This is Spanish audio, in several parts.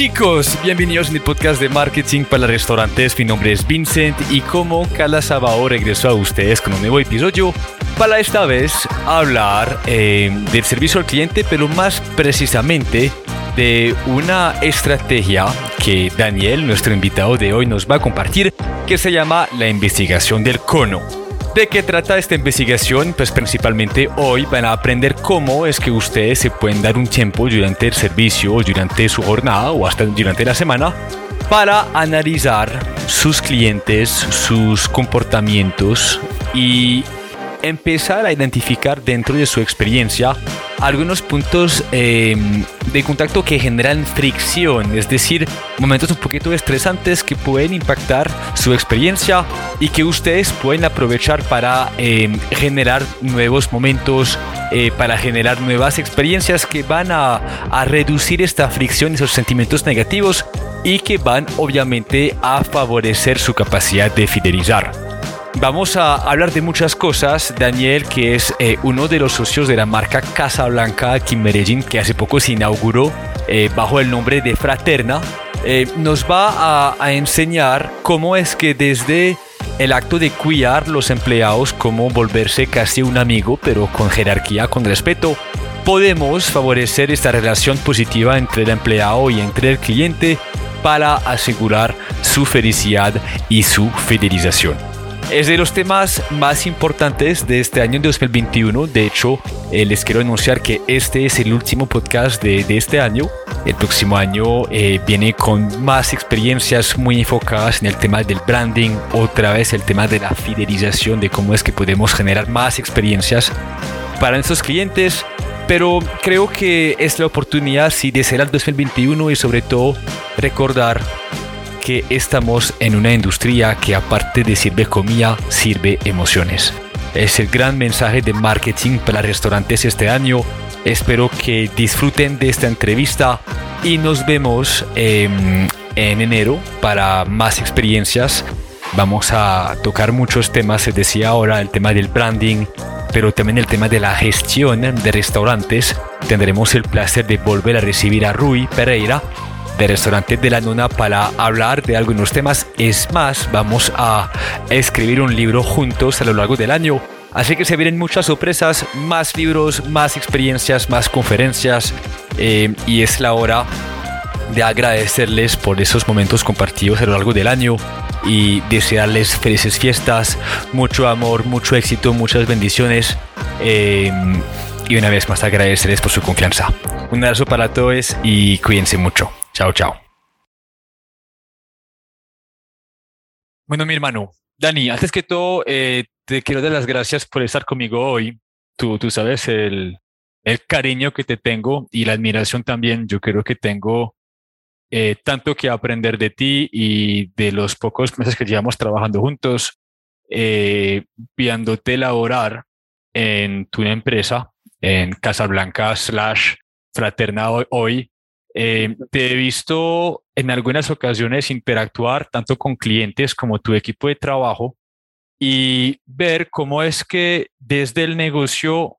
chicos, bienvenidos a mi podcast de marketing para restaurantes. Mi nombre es Vincent y como cada sábado regreso a ustedes con un nuevo episodio para esta vez hablar eh, del servicio al cliente, pero más precisamente de una estrategia que Daniel, nuestro invitado de hoy, nos va a compartir que se llama la investigación del cono. ¿De qué trata esta investigación? Pues principalmente hoy van a aprender cómo es que ustedes se pueden dar un tiempo durante el servicio, durante su jornada o hasta durante la semana para analizar sus clientes, sus comportamientos y empezar a identificar dentro de su experiencia algunos puntos em, de contacto que generan fricción, es decir, momentos un poquito estresantes que pueden impactar su experiencia y que ustedes pueden aprovechar para em, generar nuevos momentos, eh, para generar nuevas experiencias que van a, a reducir esta fricción y esos sentimientos negativos y que van obviamente a favorecer su capacidad de fidelizar. Vamos a hablar de muchas cosas. Daniel, que es eh, uno de los socios de la marca Casa Blanca aquí en Medellín, que hace poco se inauguró eh, bajo el nombre de Fraterna, eh, nos va a, enseñar cómo es que desde el acto de cuidar los empleados, cómo volverse casi un amigo, pero con jerarquía, con respeto, podemos favorecer esta relación positiva entre el empleado y entre el cliente para asegurar su felicidad y su fidelización. Es de los temas más importantes de este año 2021. De hecho, eh, les quiero anunciar que este es el último podcast de, este año. El próximo año eh, viene con más experiencias muy enfocadas en el tema del branding, otra vez el tema de la fidelización, de cómo es que podemos generar más experiencias para nuestros clientes. Pero creo que es la oportunidad, sí, de ser al 2021 y sobre todo recordar que estamos en una industria que aparte de sirve comida, sirve emociones. Es el gran mensaje de marketing para restaurantes este año. Espero que disfruten de esta entrevista y nos vemos em, en enero para más experiencias. Vamos a tocar muchos temas, se decía ahora, el tema del branding, pero también el tema de la gestión de restaurantes. Tendremos el placer de volver a recibir a Rui Pereira, de Restaurante de la Nuna para hablar de algunos temas. Es más, vamos a escribir un libro juntos a lo largo del año. Así que se vienen muchas sorpresas, más libros, más experiencias, más conferencias. Eh, y es la hora de agradecerles por esos momentos compartidos a lo largo del año y desearles felices fiestas, mucho amor, mucho éxito, muchas bendiciones. Eh, y una vez más agradecerles por su confianza. Un abrazo para todos y cuídense mucho. Chao, chao. Bueno, mi hermano, Dani, antes que todo, eh, te quiero dar las gracias por estar conmigo hoy. Tú, tú sabes el, el cariño que te tengo y la admiración también. Yo creo que tengo eh, tanto que aprender de ti y de los pocos meses que llevamos trabajando juntos, eh, viéndote laborar en tu empresa, en Casablanca slash Fraterna hoy, eh, te he visto en algunas ocasiones interactuar tanto con clientes como tu equipo de trabajo y ver cómo es que desde el negocio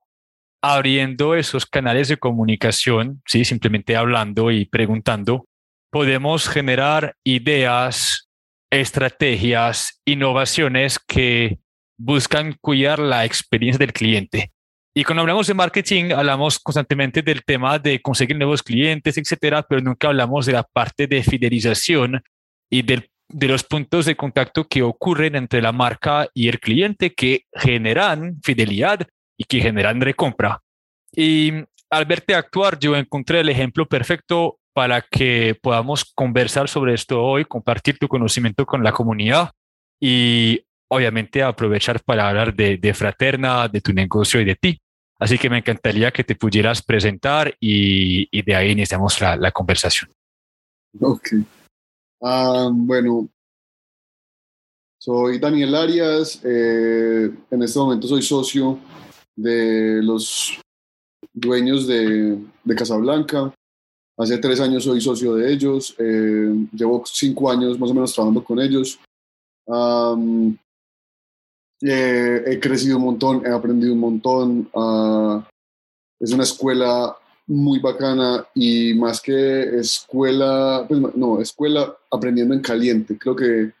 abriendo esos canales de comunicación, sí, simplemente hablando y preguntando, podemos generar ideas, estrategias, innovaciones que buscan cuidar la experiencia del cliente. Y cuando hablamos de marketing, hablamos constantemente del tema de conseguir nuevos clientes, etcétera, pero nunca hablamos de la parte de fidelización y de los puntos de contacto que ocurren entre la marca y el cliente que generan fidelidad y que generan recompra. Y al verte actuar, yo encontré el ejemplo perfecto para que podamos conversar sobre esto hoy, compartir tu conocimiento con la comunidad y obviamente aprovechar para hablar de, de Fraterna, de tu negocio y de ti. Así que me encantaría que te pudieras presentar y, y de ahí iniciamos la, la conversación. Ok. Ah, bueno, soy Daniel Arias. Eh, en este momento soy socio de los dueños de, de Casablanca. Hace tres años soy socio de ellos. Eh, llevo cinco años más o menos trabajando con ellos. Eh, he crecido un montón, he aprendido un montón. Ah, es una escuela muy bacana y más que escuela, pues, no, escuela aprendiendo en caliente. Creo que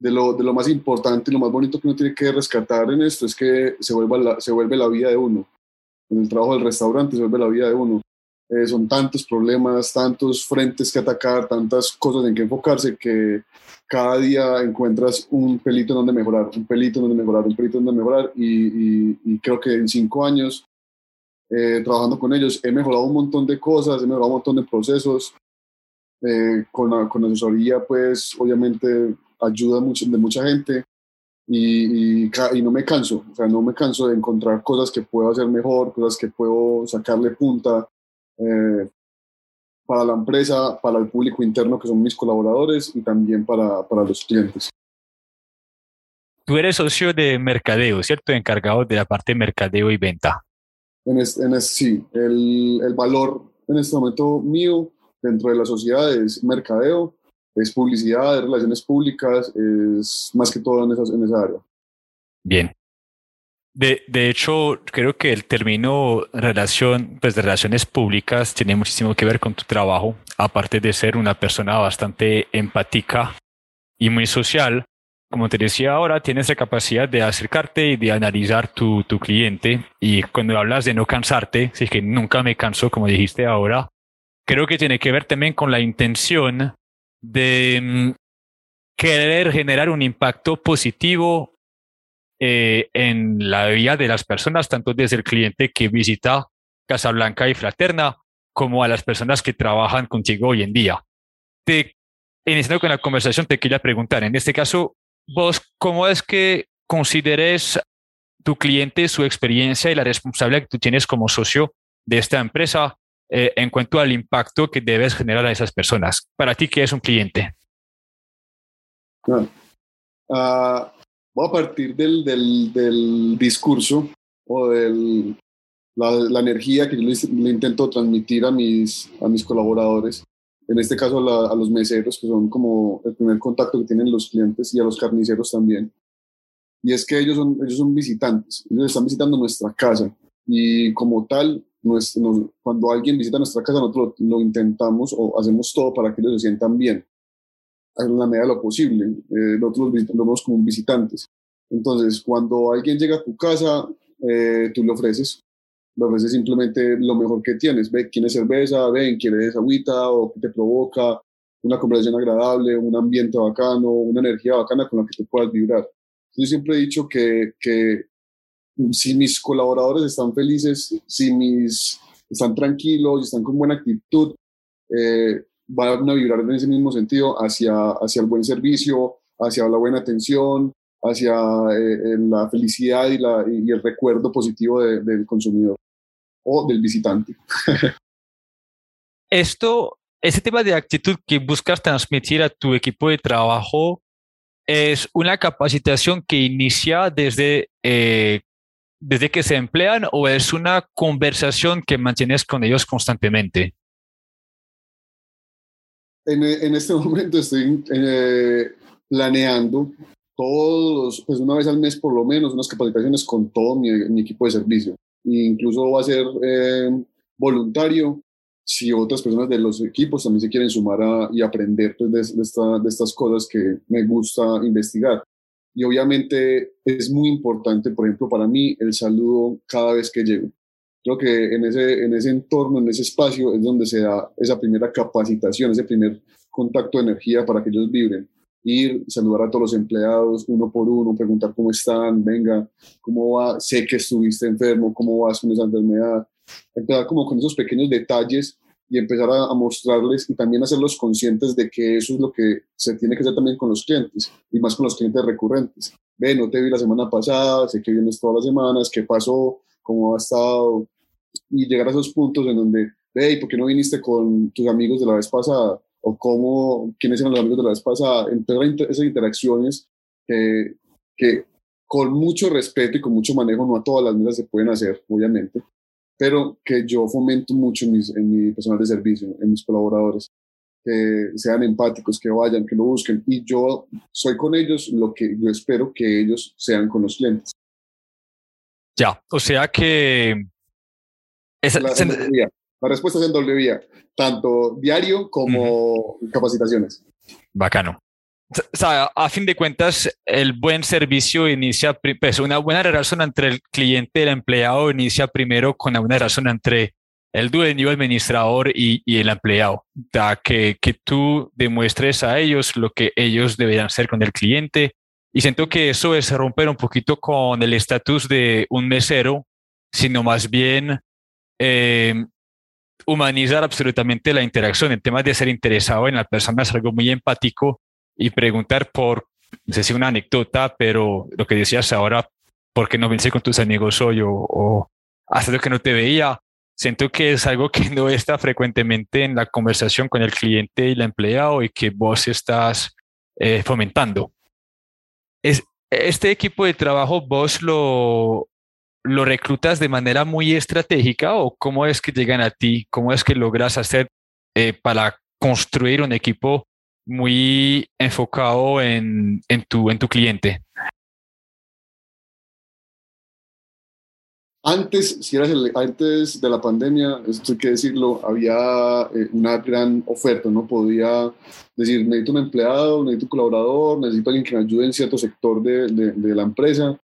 de lo, de lo más importante y lo más bonito que uno tiene que rescatar en esto es que se, vuelva se vuelve la vida de uno. En el trabajo del restaurante se vuelve la vida de uno. Eh, son tantos problemas, tantos frentes que atacar, tantas cosas en que enfocarse que cada día encuentras un pelito en donde mejorar, un pelito en donde mejorar, un pelito en donde mejorar y, y creo que en cinco años eh, trabajando con ellos. He mejorado un montón de cosas, he mejorado un montón de procesos. Eh, con, con asesoría, pues obviamente ayuda mucho, de mucha gente y, y, no me canso, o sea, no me canso de encontrar cosas que puedo hacer mejor, cosas que puedo sacarle punta eh, para la empresa, para el público interno que son mis colaboradores y también para, para los clientes. Tú eres socio de mercadeo, ¿cierto? Encargado de la parte de mercadeo y venta en, en sí, el, el, valor en este momento mío dentro de la sociedad es mercadeo, es publicidad, es relaciones públicas, es más que todo en, esas, en esa área. Bien. De, de, hecho, creo que el término relación, pues de relaciones públicas tiene muchísimo que ver con tu trabajo, aparte de ser una persona bastante empática y muy social como te decía ahora, tienes la capacidad de acercarte y de analizar tu, tu cliente. Y cuando hablas de no cansarte, si es que nunca me canso, como dijiste ahora, creo que tiene que ver también con la intención de mm, querer generar un impacto positivo eh, en la vida de las personas, tanto desde el cliente que visita Casablanca y Fraterna, como a las personas que trabajan contigo hoy en día. Te, iniciando con la conversación, te quería preguntar, en este caso, Vos, ¿cómo es que consideres tu cliente, su experiencia y la responsabilidad que tú tienes como socio de esta empresa eh, en cuanto al impacto que debes generar a esas personas? Para ti, ¿qué es un cliente? Ah, voy a partir del, del, discurso o de la, la, energía que yo le, intento transmitir a mis, a mis colaboradores en este caso a, los meseros, que son como el primer contacto que tienen los clientes, y a los carniceros también. Y es que ellos son, ellos son visitantes, ellos están visitando nuestra casa y como tal, cuando alguien visita nuestra casa, nosotros lo, intentamos o hacemos todo para que ellos se sientan bien, en la medida de lo posible. Eh, nosotros los vemos como visitantes. Entonces, cuando alguien llega a tu casa, eh, tú le ofreces lo ofreces simplemente lo mejor que tienes. Ve, ¿quieres cerveza? Ven, ¿quieres agüita? ¿O qué te provoca? Una conversación agradable, un ambiente bacano, una energía bacana con la que te puedas vibrar. Yo siempre he dicho que, que si mis colaboradores están felices, si mis están tranquilos, están con buena actitud, eh, van a vibrar en ese mismo sentido hacia, hacia el buen servicio, hacia la buena atención, hacia eh, la felicidad y, la, y, el recuerdo positivo del consumidor o del visitante. Esto, ese tema de actitud que buscas transmitir a tu equipo de trabajo es una capacitación que inicia desde, eh, desde que se emplean o es una conversación que mantienes con ellos constantemente? En, en este momento estoy eh, planeando todos, pues una vez al mes por lo menos, unas capacitaciones con todo mi, mi equipo de servicio incluso va a ser eh, voluntario si otras personas de los equipos también se quieren sumar a, y aprender pues, de, de, estas cosas que me gusta investigar. Y obviamente es muy importante, por ejemplo, para mí el saludo cada vez que llego. Creo que en ese, en ese entorno, en ese espacio, es donde se da esa primera capacitación, ese primer contacto de energía para que ellos vibren ir, saludar a todos los empleados uno por uno, preguntar cómo están, venga, cómo va, sé que estuviste enfermo, cómo vas con esa enfermedad. Empezar como con esos pequeños detalles y empezar a, mostrarles y también hacerlos conscientes de que eso es lo que se tiene que hacer también con los clientes y más con los clientes recurrentes. Ve, no te vi la semana pasada, sé que vienes todas las semanas, qué pasó, cómo ha estado y llegar a esos puntos en donde, ve, ¿y por qué no viniste con tus amigos de la vez pasada? o cómo, quiénes eran los amigos de la vez pasada, entre esas interacciones que, que con mucho respeto y con mucho manejo, no a todas las mesas se pueden hacer, obviamente, pero que yo fomento mucho en, en mi personal de servicio, en mis colaboradores, que sean empáticos, que vayan, que lo busquen, y yo soy con ellos lo que yo espero que ellos sean con los clientes. Ya, o sea que... Esa, La respuesta es en doble vía, tanto diario como capacitaciones. Bacano. O sea, a fin de cuentas, el buen servicio inicia, pues una buena relación entre el cliente y el empleado inicia primero con una relación entre el dueño, el administrador y, y el empleado. Da que, que tú demuestres a ellos lo que ellos deberían hacer con el cliente. Y siento que eso es romper un poquito con el estatus de un mesero, sino más bien eh, humanizar absolutamente la interacción. El tema de ser interesado en la persona es algo muy empático y preguntar por, no sé si una anécdota, pero lo que decías ahora, ¿por qué no viniste con tus amigos hoy? O, o hasta lo que no te veía. Siento que es algo que no está frecuentemente en la conversación con el cliente y el empleado y que vos estás eh, fomentando. Es, este equipo de trabajo, vos lo, lo reclutas de manera muy estratégica o cómo es que llegan a ti? ¿Cómo es que logras hacer eh, para construir un equipo muy enfocado en, en, tu, en tu cliente? Antes, si eras el, antes de la pandemia, esto hay que decirlo, había eh, una gran oferta, no podía decir, necesito un empleado, necesito un colaborador, necesito alguien que me ayude en cierto sector de, de, de la empresa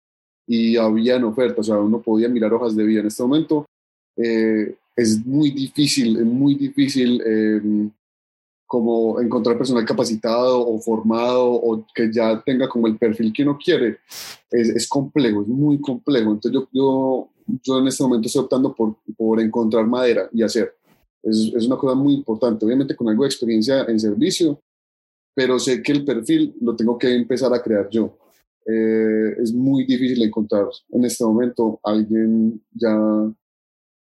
y habían ofertas, o sea, uno podía mirar hojas de vida. En este momento eh, es muy difícil, es muy difícil eh, como encontrar personal capacitado o formado o que ya tenga como el perfil que uno quiere, es, es complejo, es muy complejo. Entonces yo, yo, yo, en este momento estoy optando por, por encontrar madera y hacer. Es, es, una cosa muy importante, obviamente con algo de experiencia en servicio, pero sé que el perfil lo tengo que empezar a crear yo. Eh, es muy difícil encontrar en este momento alguien ya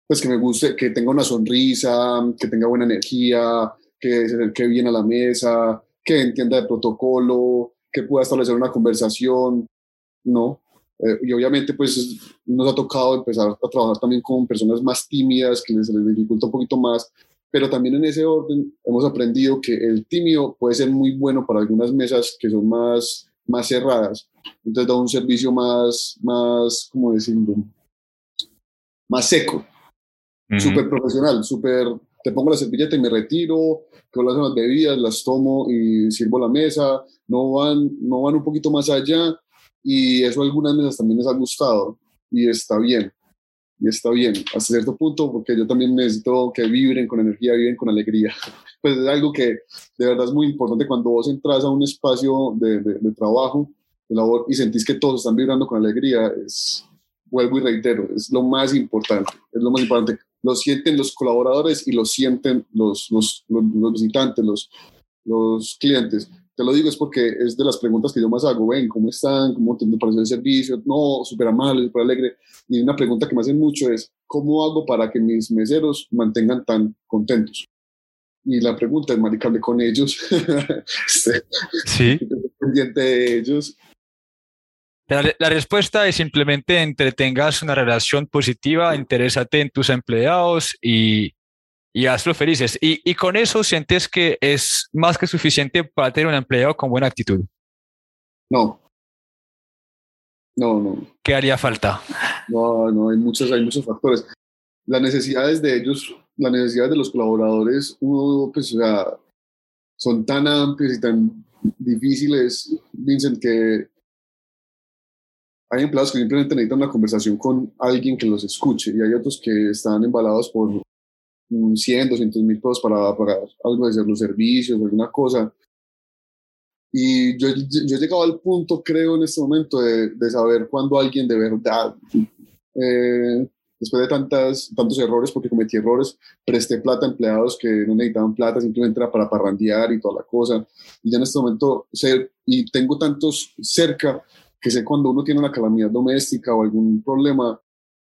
pues que me guste, que tenga una sonrisa, que tenga buena energía, que se acerque bien a la mesa, que entienda el protocolo, que pueda establecer una conversación, ¿no? Eh, y obviamente pues nos ha tocado empezar a trabajar también con personas más tímidas, que les, les dificulta un poquito más, pero también en ese orden hemos aprendido que el tímido puede ser muy bueno para algunas mesas que son más, más cerradas, entonces da un servicio más, más, ¿cómo decirlo? Más seco, súper profesional, súper te pongo la servilleta y me retiro, que las las bebidas, las tomo y sirvo la mesa, no van, no van un poquito más allá y eso a algunas mesas también les ha gustado y está bien, y está bien hasta cierto punto porque yo también necesito que vibren con energía, viven con alegría. Pues es algo que de verdad es muy importante cuando vos entras a un espacio de, de, de trabajo, de labor y sentís que todos están vibrando con alegría, es, vuelvo y reitero, es lo más importante, es lo más importante lo sienten los colaboradores y lo sienten los, los, los, visitantes, los, los clientes. Te lo digo es porque es de las preguntas que yo más hago. Ven, ¿cómo están? ¿Cómo te parece el servicio? No, súper amable, súper alegre. Y una pregunta que me hacen mucho es, ¿cómo hago para que mis meseros mantengan tan contentos? Y la pregunta es, maricable con ellos. sí. Pendiente de ellos. La, respuesta es simplemente entretengas una relación positiva, interésate en tus empleados y, y hazlo felices. Y, y, con eso sientes que es más que suficiente para tener un empleado con buena actitud. No. No, no. ¿Qué haría falta? No, no, hay muchos, hay muchos factores. Las necesidades de ellos, las necesidades de los colaboradores, uno, pues, o sea, son tan amplias y tan difíciles, Vincent, que hay empleados que simplemente necesitan una conversación con alguien que los escuche y hay otros que están embalados por 100, 200 mil pesos para pagar algo de los servicios alguna cosa. Y yo, yo he llegado al punto, creo, en este momento de, de saber cuándo alguien de verdad, eh, después de tantas, tantos errores, porque cometí errores, presté plata a empleados que no necesitaban plata, simplemente era para parrandear y toda la cosa. Y ya en este momento, sé, y tengo tantos cerca que sé cuando uno tiene una calamidad doméstica o algún problema,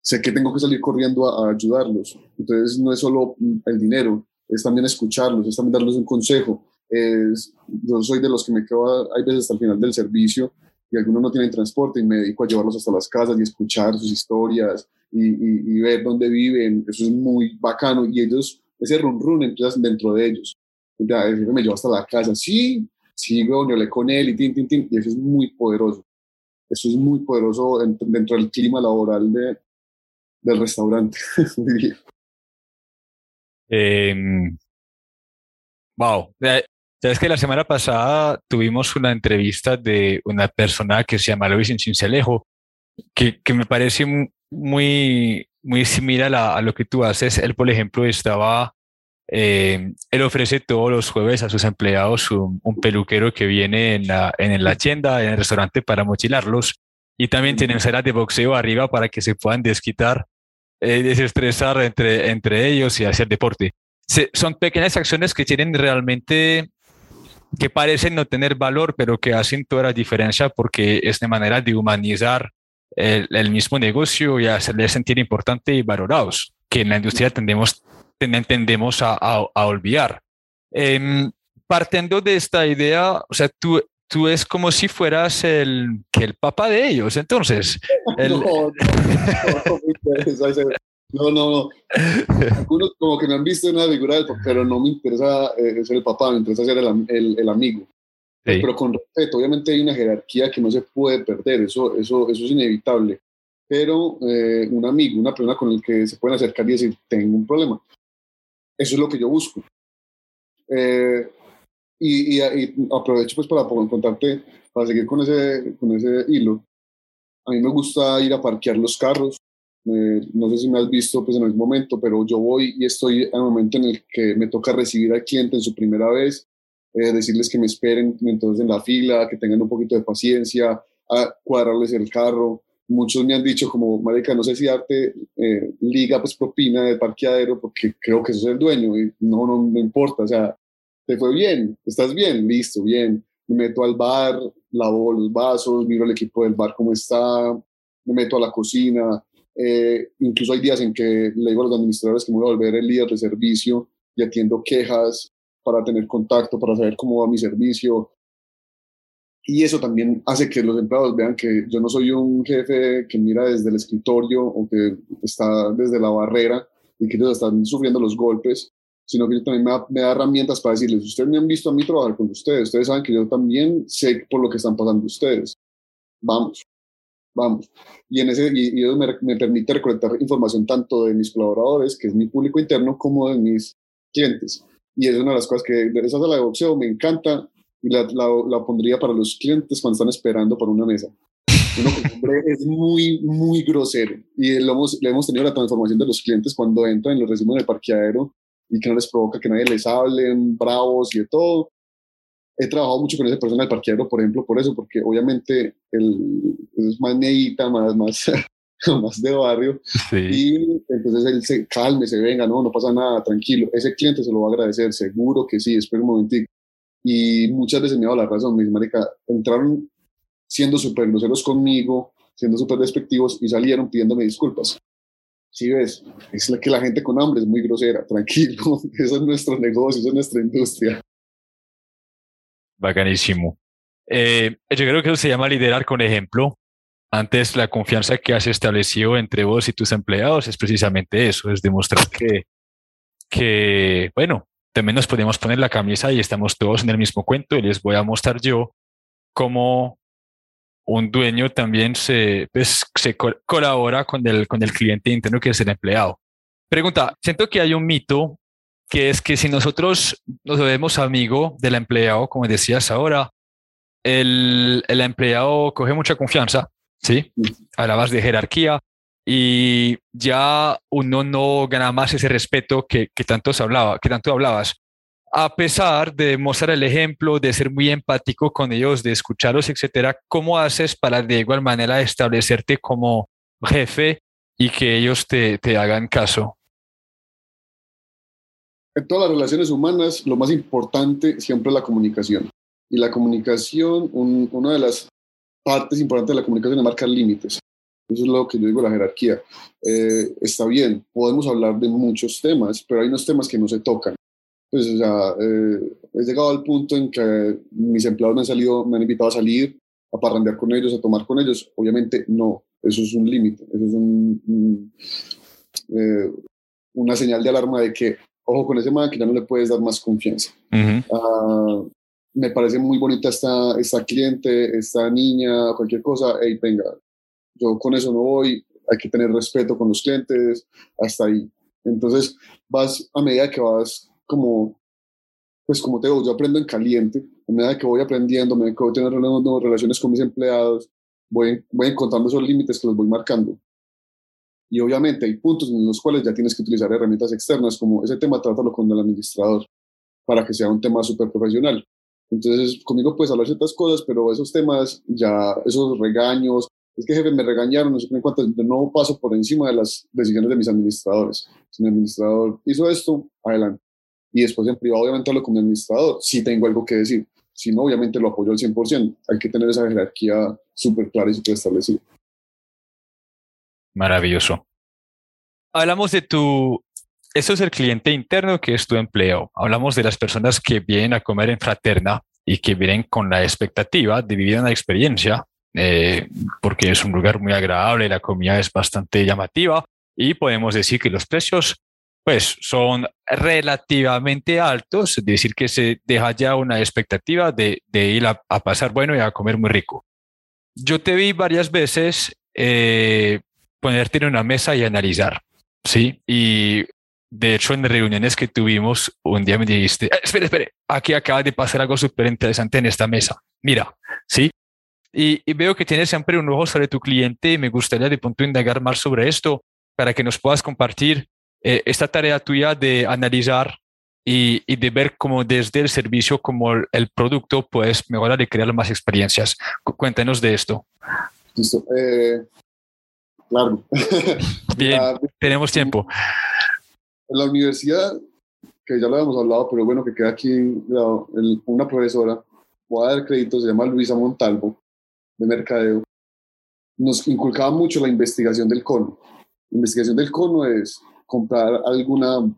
sé que tengo que salir corriendo a, a, ayudarlos. Entonces no es solo el dinero, es también escucharlos, es también darles un consejo. Es, yo soy de los que me quedo, hay veces hasta el final del servicio y algunos no tienen transporte y me dedico a llevarlos hasta las casas y escuchar sus historias y, y, y ver dónde viven. Eso es muy bacano y ellos, ese run run empieza dentro de ellos. Ya, me lleva hasta la casa, sí, sí, yo hablé con él y tin, tin, tin, y eso es muy poderoso. Eso es muy poderoso dentro del clima laboral de, del restaurante. wow. Sabes que la semana pasada tuvimos una entrevista de una persona que se llama Luis Cincelejo, que, que me parece muy, muy similar a, lo que tú haces. Él, por ejemplo, estaba, eh, él ofrece todos los jueves a sus empleados un, peluquero que viene en la, en la tienda, en el restaurante para mochilarlos. Y también tienen salas de boxeo arriba para que se puedan desquitar, eh, desestresar entre, entre ellos y hacer deporte. son pequeñas acciones que tienen realmente que parecen no tener valor, pero que hacen toda la diferencia porque es de manera de humanizar el, mismo negocio y hacerles sentir importante y valorados, que en la industria tendemos, tendemos a, a, olvidar. Em, partiendo de esta idea, o sea, tú, tú es como si fueras el, que el papá de ellos, entonces. No, no, no, no, Algunos como que me han visto en una figura, pero no me interesa eh, ser el papá, me interesa ser el, el, el amigo pero con respeto. Obviamente hay una jerarquía que no se puede perder, eso, eso, eso es inevitable. Pero eh, un amigo, una persona con la que se pueden acercar y decir, tengo un problema. Eso es lo que yo busco. Eh, y, y, aprovecho pues para contarte, para seguir con ese, con ese hilo. A mí me gusta ir a parquear los carros. Eh, no sé si me has visto pues en algún momento, pero yo voy y estoy en el momento en el que me toca recibir al cliente en su primera vez eh, decirles que me esperen entonces en la fila, que tengan un poquito de paciencia, a cuadrarles el carro. Muchos me han dicho como, marica, no sé si darte eh, liga, pues propina de parqueadero, porque creo que eso es el dueño. Y no, no, no importa, o sea, te fue bien, estás bien, listo, bien. Me meto al bar, lavo los vasos, miro el equipo del bar cómo está, me meto a la cocina. Eh, incluso hay días en que le digo a los administradores que me voy a volver el líder de servicio y atiendo quejas para tener contacto, para saber cómo va mi servicio. Y eso también hace que los empleados vean que yo no soy un jefe que mira desde el escritorio o que está desde la barrera y que ellos están sufriendo los golpes, sino que también me da, herramientas para decirles, ustedes me han visto a mí trabajar con ustedes, ustedes saben que yo también sé por lo que están pasando ustedes. Vamos, vamos. Y, en ese, y, eso me, me, permite recolectar información tanto de mis colaboradores, que es mi público interno, como de mis clientes y es una de las cosas que de esa sala de boxeo me encanta y la, la, pondría para los clientes cuando están esperando por una mesa. Uno es muy, muy grosero y lo hemos, le hemos tenido la transformación de los clientes cuando entran y los reciben en el parqueadero y que no les provoca que nadie les hablen, bravos y de todo. He trabajado mucho con esa persona del parqueadero, por ejemplo, por eso, porque obviamente el, es más neita, más, más, más de barrio. Y entonces él se calme, se venga, no, no pasa nada, tranquilo. Ese cliente se lo va a agradecer, seguro que sí, espera un momentito. Y muchas veces me dado la razón, mis marica, entraron siendo súper groseros conmigo, siendo súper despectivos y salieron pidiéndome disculpas. Sí, ves, es la que la gente con hambre es muy grosera, tranquilo, eso es nuestro negocio, eso es nuestra industria. Bacanísimo. Eh, yo creo que eso se llama liderar con ejemplo antes, la confianza que has establecido entre vos y tus empleados es precisamente eso, es demostrar que, que bueno, también nos podemos poner la camisa y estamos todos en el mismo cuento y les voy a mostrar yo cómo un dueño también se, pues, se colabora con el, con el cliente interno que es el empleado. Pregunta, siento que hay un mito que es que si nosotros nos vemos amigo del empleado, como decías ahora, el, el empleado coge mucha confianza ¿sí? Hablabas de jerarquía y ya uno no gana más ese respeto que, que, tanto, hablaba, que tanto hablabas. A pesar de mostrar el ejemplo, de ser muy empático con ellos, de escucharlos, etcétera, ¿cómo haces para de igual manera establecerte como jefe y que ellos te, te hagan caso? En todas las relaciones humanas, lo más importante siempre es la comunicación. Y la comunicación, una de las partes importantes de la comunicación es marcar límites. Eso es lo que yo digo, la jerarquía. Eh, está bien, podemos hablar de muchos temas, pero hay unos temas que no se tocan. Entonces, o sea, eh, he llegado al punto en que mis empleados me han salido, me han invitado a salir, a parrandear con ellos, a tomar con ellos. Obviamente, no. Eso es un límite. Eso es un, eh, una señal de alarma de que, ojo con ese man, que ya no le puedes dar más confianza me parece muy bonita esta, esta cliente, esta niña, cualquier cosa, hey, venga, yo con eso no voy, hay que tener respeto con los clientes, hasta ahí. Entonces vas a medida que vas como, pues como te digo, yo aprendo en caliente, a medida que voy aprendiendo, a medida que voy teniendo relaciones con mis empleados, voy, voy encontrando esos límites que los voy marcando. Y obviamente hay puntos en los cuales ya tienes que utilizar herramientas externas, como ese tema trátalo con el administrador, para que sea un tema súper profesional. Entonces, conmigo puedes hablar ciertas cosas, pero esos temas, ya, esos regaños, es que jefe me regañaron, no sé qué cuántas, no paso por encima de las decisiones de mis administradores. Si mi administrador hizo esto, adelante. Y después en privado, obviamente, hablo con mi administrador, si tengo algo que decir. Si no, obviamente lo apoyo al 100%. Hay que tener esa jerarquía súper clara y súper establecida. Maravilloso. Hablamos de tu, eso es el cliente interno que es tu empleo. Hablamos de las personas que vienen a comer en Fraterna y que vienen con la expectativa de vivir una experiencia, eh, porque es un lugar muy agradable, la comida es bastante llamativa y podemos decir que los precios pues son relativamente altos, es decir, que se deja ya una expectativa de, ir a, pasar bueno y a comer muy rico. Yo te vi varias veces eh, ponerte en una mesa y analizar, ¿sí? Y de hecho, en reuniones que tuvimos, un día me dijiste, eh, espere, espere, aquí acaba de pasar algo súper interesante en esta mesa. Mira, ¿sí? Y, veo que tienes siempre un ojo sobre tu cliente y me gustaría de pronto indagar más sobre esto para que nos puedas compartir eh, esta tarea tuya de analizar y, y, de ver cómo desde el servicio como el, producto puedes mejorar y crear más experiencias. cuéntanos de esto. Listo. Eh, Claro. Bien, tenemos tiempo. En la universidad, que ya lo habíamos hablado, pero bueno, que queda aquí una profesora, voy a dar crédito, se llama Luisa Montalvo, de Mercadeo, nos inculcaba mucho la investigación del cono. La investigación del cono es comprar alguna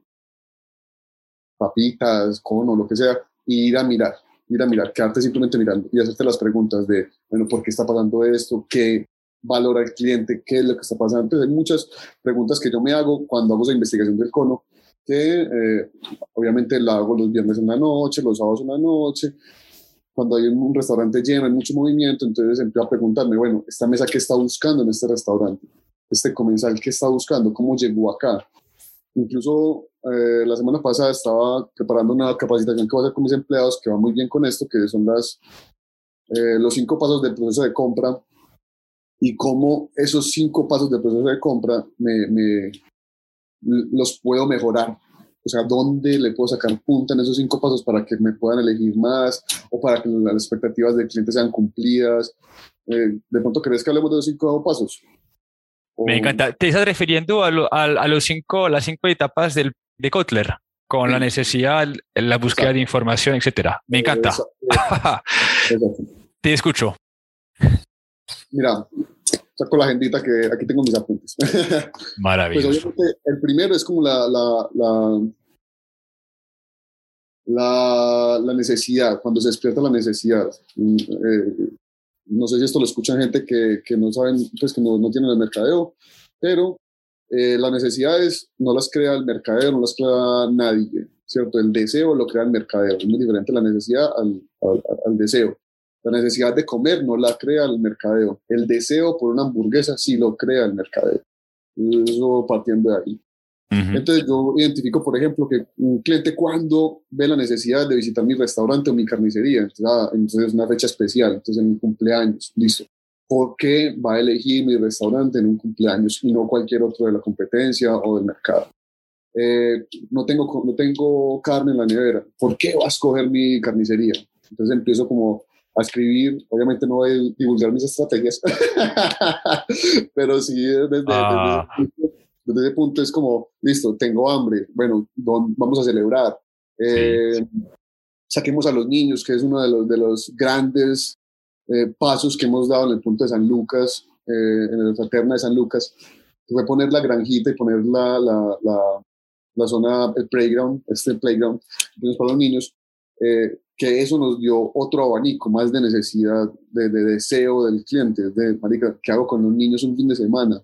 papitas, cono, lo que sea, y ir a mirar, ir a mirar, quedarte simplemente mirando y hacerte las preguntas de, bueno, ¿por qué está pasando esto? ¿Qué, valora el cliente, qué es lo que está pasando. Entonces hay muchas preguntas que yo me hago cuando hago esa investigación del cono, que eh, obviamente la hago los viernes en la noche, los sábados en la noche, cuando hay un restaurante lleno, hay mucho movimiento, entonces empiezo a preguntarme, bueno, esta mesa qué está buscando en este restaurante, este comensal qué está buscando, cómo llegó acá. Incluso eh, la semana pasada estaba preparando una capacitación que voy a hacer con mis empleados que va muy bien con esto, que son las, eh, los cinco pasos del proceso de compra y cómo esos cinco pasos del proceso de compra me, los puedo mejorar. O sea, dónde le puedo sacar punta en esos cinco pasos para que me puedan elegir más o para que las expectativas del cliente sean cumplidas. Eh, ¿De pronto crees que hablemos de los cinco pasos? Me encanta. ¿Te estás refiriendo a, a, los cinco, las cinco etapas del, de Kotler? Con la necesidad, la búsqueda de información, etcétera. Me encanta. Te escucho. Mira, saco la agendita que aquí tengo mis apuntes. Maravilloso. Pues obviamente el primero es como la, la, la, la, necesidad, cuando se despierta la necesidad. Mm, eh, no sé si esto lo escuchan gente que, que no saben, pues que no, no tienen el mercadeo, pero eh, las necesidades no las crea el mercadeo, no las crea nadie, ¿cierto? El deseo lo crea el mercadeo. Es muy diferente la necesidad al, al, al deseo. La necesidad de comer no la crea el mercadeo. El deseo por una hamburguesa sí lo crea el mercadeo. Eso partiendo de ahí. Entonces yo identifico, por ejemplo, que un cliente cuando ve la necesidad de visitar mi restaurante o mi carnicería, entonces, ah, entonces es una fecha especial, entonces en mi cumpleaños, listo. ¿Por qué va a elegir mi restaurante en un cumpleaños y no cualquier otro de la competencia o del mercado? Eh, no, tengo, no tengo carne en la nevera. ¿Por qué va a escoger mi carnicería? Entonces empiezo como a escribir. Obviamente no voy a divulgar mis estrategias, pero sí desde, ah. desde, ese punto es como, listo, tengo hambre, bueno, vamos a celebrar. Eh, saquemos a los niños, que es uno de los, de los grandes eh, pasos que hemos dado en el punto de San Lucas, eh, en la fraterna de San Lucas, que fue poner la granjita y poner la, la, la, la zona, el playground, este playground, para los niños, eh, que eso nos dio otro abanico más de necesidad, de, deseo del cliente, de, marica, ¿qué hago con los niños un fin de semana?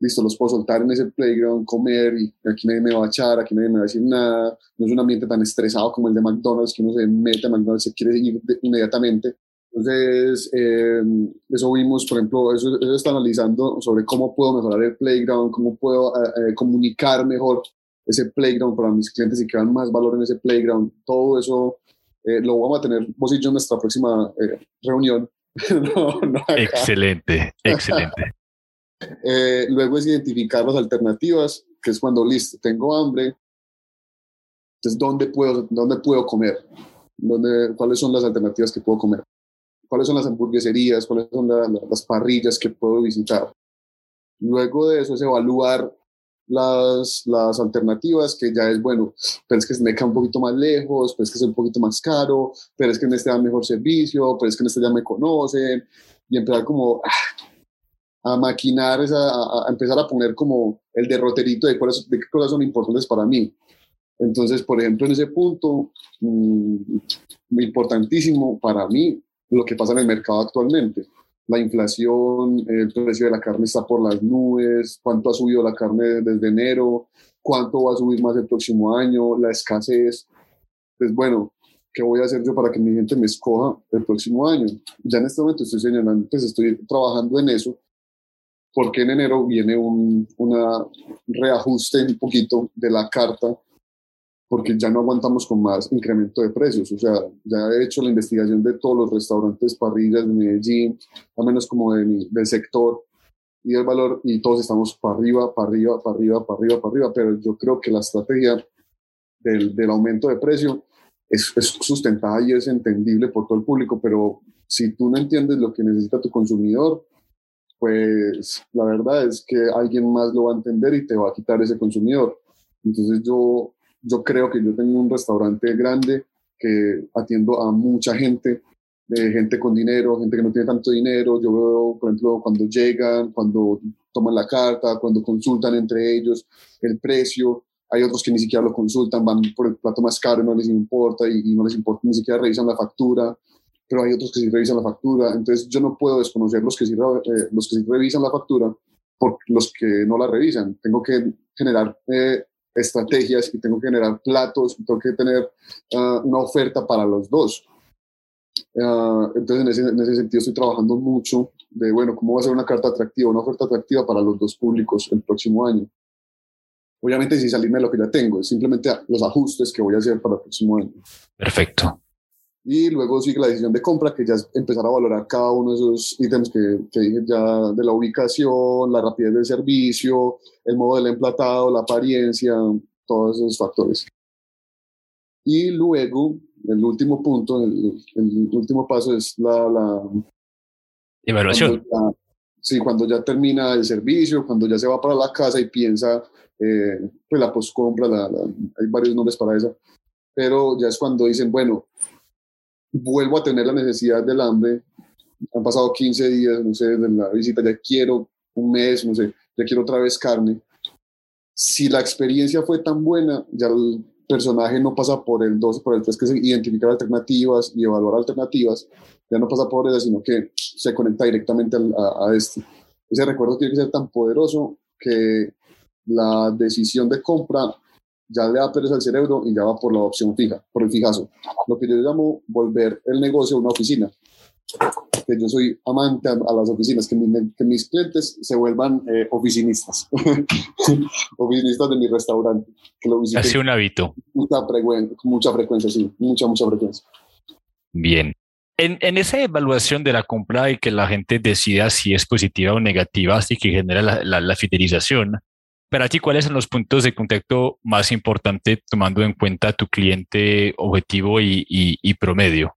Listo, los puedo soltar en ese playground, comer, y aquí nadie me va a echar, aquí nadie me va a decir nada, no es un ambiente tan estresado como el de McDonald's, que uno se mete a McDonald's, se quiere ir inmediatamente. Entonces, eh, eso vimos, por ejemplo, eso, eso, está analizando sobre cómo puedo mejorar el playground, cómo puedo eh, comunicar mejor ese playground para mis clientes y que vean más valor en ese playground. Todo eso eh, lo vamos a tener vos y yo en nuestra próxima eh, reunión. excelente, excelente. Eh, luego es identificar las alternativas, que es cuando, listo, tengo hambre, entonces, ¿dónde puedo, dónde puedo comer? ¿Dónde, ¿Cuáles son las alternativas que puedo comer? ¿Cuáles son las hamburgueserías? ¿Cuáles son las parrillas que puedo visitar? Luego de eso es evaluar las, las alternativas, que ya es bueno, pero es que se me queda un poquito más lejos, pero es que es un poquito más caro, pero es que en este da mejor servicio, pero es que en este ya me conocen, y empezar como ah, a maquinar, esa, a, empezar a poner como el derroterito de, cuáles, de qué cosas son importantes para mí. Entonces, por ejemplo, en ese punto, mmm, importantísimo para mí lo que pasa en el mercado actualmente la inflación, el precio de la carne está por las nubes, cuánto ha subido la carne desde enero, cuánto va a subir más el próximo año, la escasez. Pues bueno, ¿qué voy a hacer yo para que mi gente me escoja el próximo año? Ya en este momento estoy señalando, pues estoy trabajando en eso, porque en enero viene un una reajuste un poquito de la carta porque ya no aguantamos con más incremento de precios. O sea, ya he hecho la investigación de todos los restaurantes, parrillas de Medellín, al menos como de del sector y el valor, y todos estamos para arriba, para arriba, para arriba, para arriba, para arriba, pero yo creo que la estrategia del, del aumento de precio es, es sustentada y es entendible por todo el público, pero si tú no entiendes lo que necesita tu consumidor, pues la verdad es que alguien más lo va a entender y te va a quitar ese consumidor. Entonces yo yo creo que yo tengo un restaurante grande que atiendo a mucha gente, gente con dinero, gente que no tiene tanto dinero. Yo veo, por ejemplo, cuando llegan, cuando toman la carta, cuando consultan entre ellos el precio. Hay otros que ni siquiera lo consultan, van por el plato más caro, no les importa y, no les importa, ni siquiera revisan la factura. Pero hay otros que sí revisan la factura. Entonces yo no puedo desconocer los que sí, eh, los que sí revisan la factura por los que no la revisan. Tengo que generar eh, estrategias y tengo que generar platos, tengo que tener ah, una oferta para los dos. Ah, entonces, en ese, en ese, sentido, estoy trabajando mucho de, bueno, cómo va a ser una carta atractiva, una oferta atractiva para los dos públicos el próximo año. Obviamente, sin salirme de lo que ya tengo, es simplemente los ajustes que voy a hacer para el próximo año. Perfecto. Y luego sigue la decisión de compra, que ya es empezar a valorar cada uno de esos ítems que, que dije ya de la ubicación, la rapidez del servicio, el modo del emplatado, la apariencia, todos esos factores. Y luego, el último punto, el, último paso es la... la Evaluación. sí, cuando ya termina el servicio, cuando ya se va para la casa y piensa, eh, pues la postcompra, la, hay varios nombres para eso, pero ya es cuando dicen, bueno, vuelvo a tener la necesidad del hambre, han pasado 15 días, no sé, desde la visita, ya quiero un mes, no sé, ya quiero otra vez carne. Si la experiencia fue tan buena, ya el personaje no pasa por el 12, por el 3, que es identificar alternativas y evaluar alternativas, ya no pasa por eso, sino que se conecta directamente a, a este. Ese recuerdo tiene que ser tan poderoso que la decisión de compra ya le da pereza al cerebro y ya va por la opción fija, por el fijazo. Lo que yo llamo volver el negocio a una oficina. Que yo soy amante a, las oficinas, que, que, mis clientes se vuelvan eh, oficinistas, oficinistas de mi restaurante. Que lo Hace un hábito. Mucha, frecuencia, mucha frecuencia, sí, mucha, mucha frecuencia. Bien. En, en, esa evaluación de la compra y que la gente decida si es positiva o negativa, así que genera la, la, la fidelización, para ti, ¿cuáles son los puntos de contacto más importantes tomando en cuenta tu cliente objetivo y, promedio?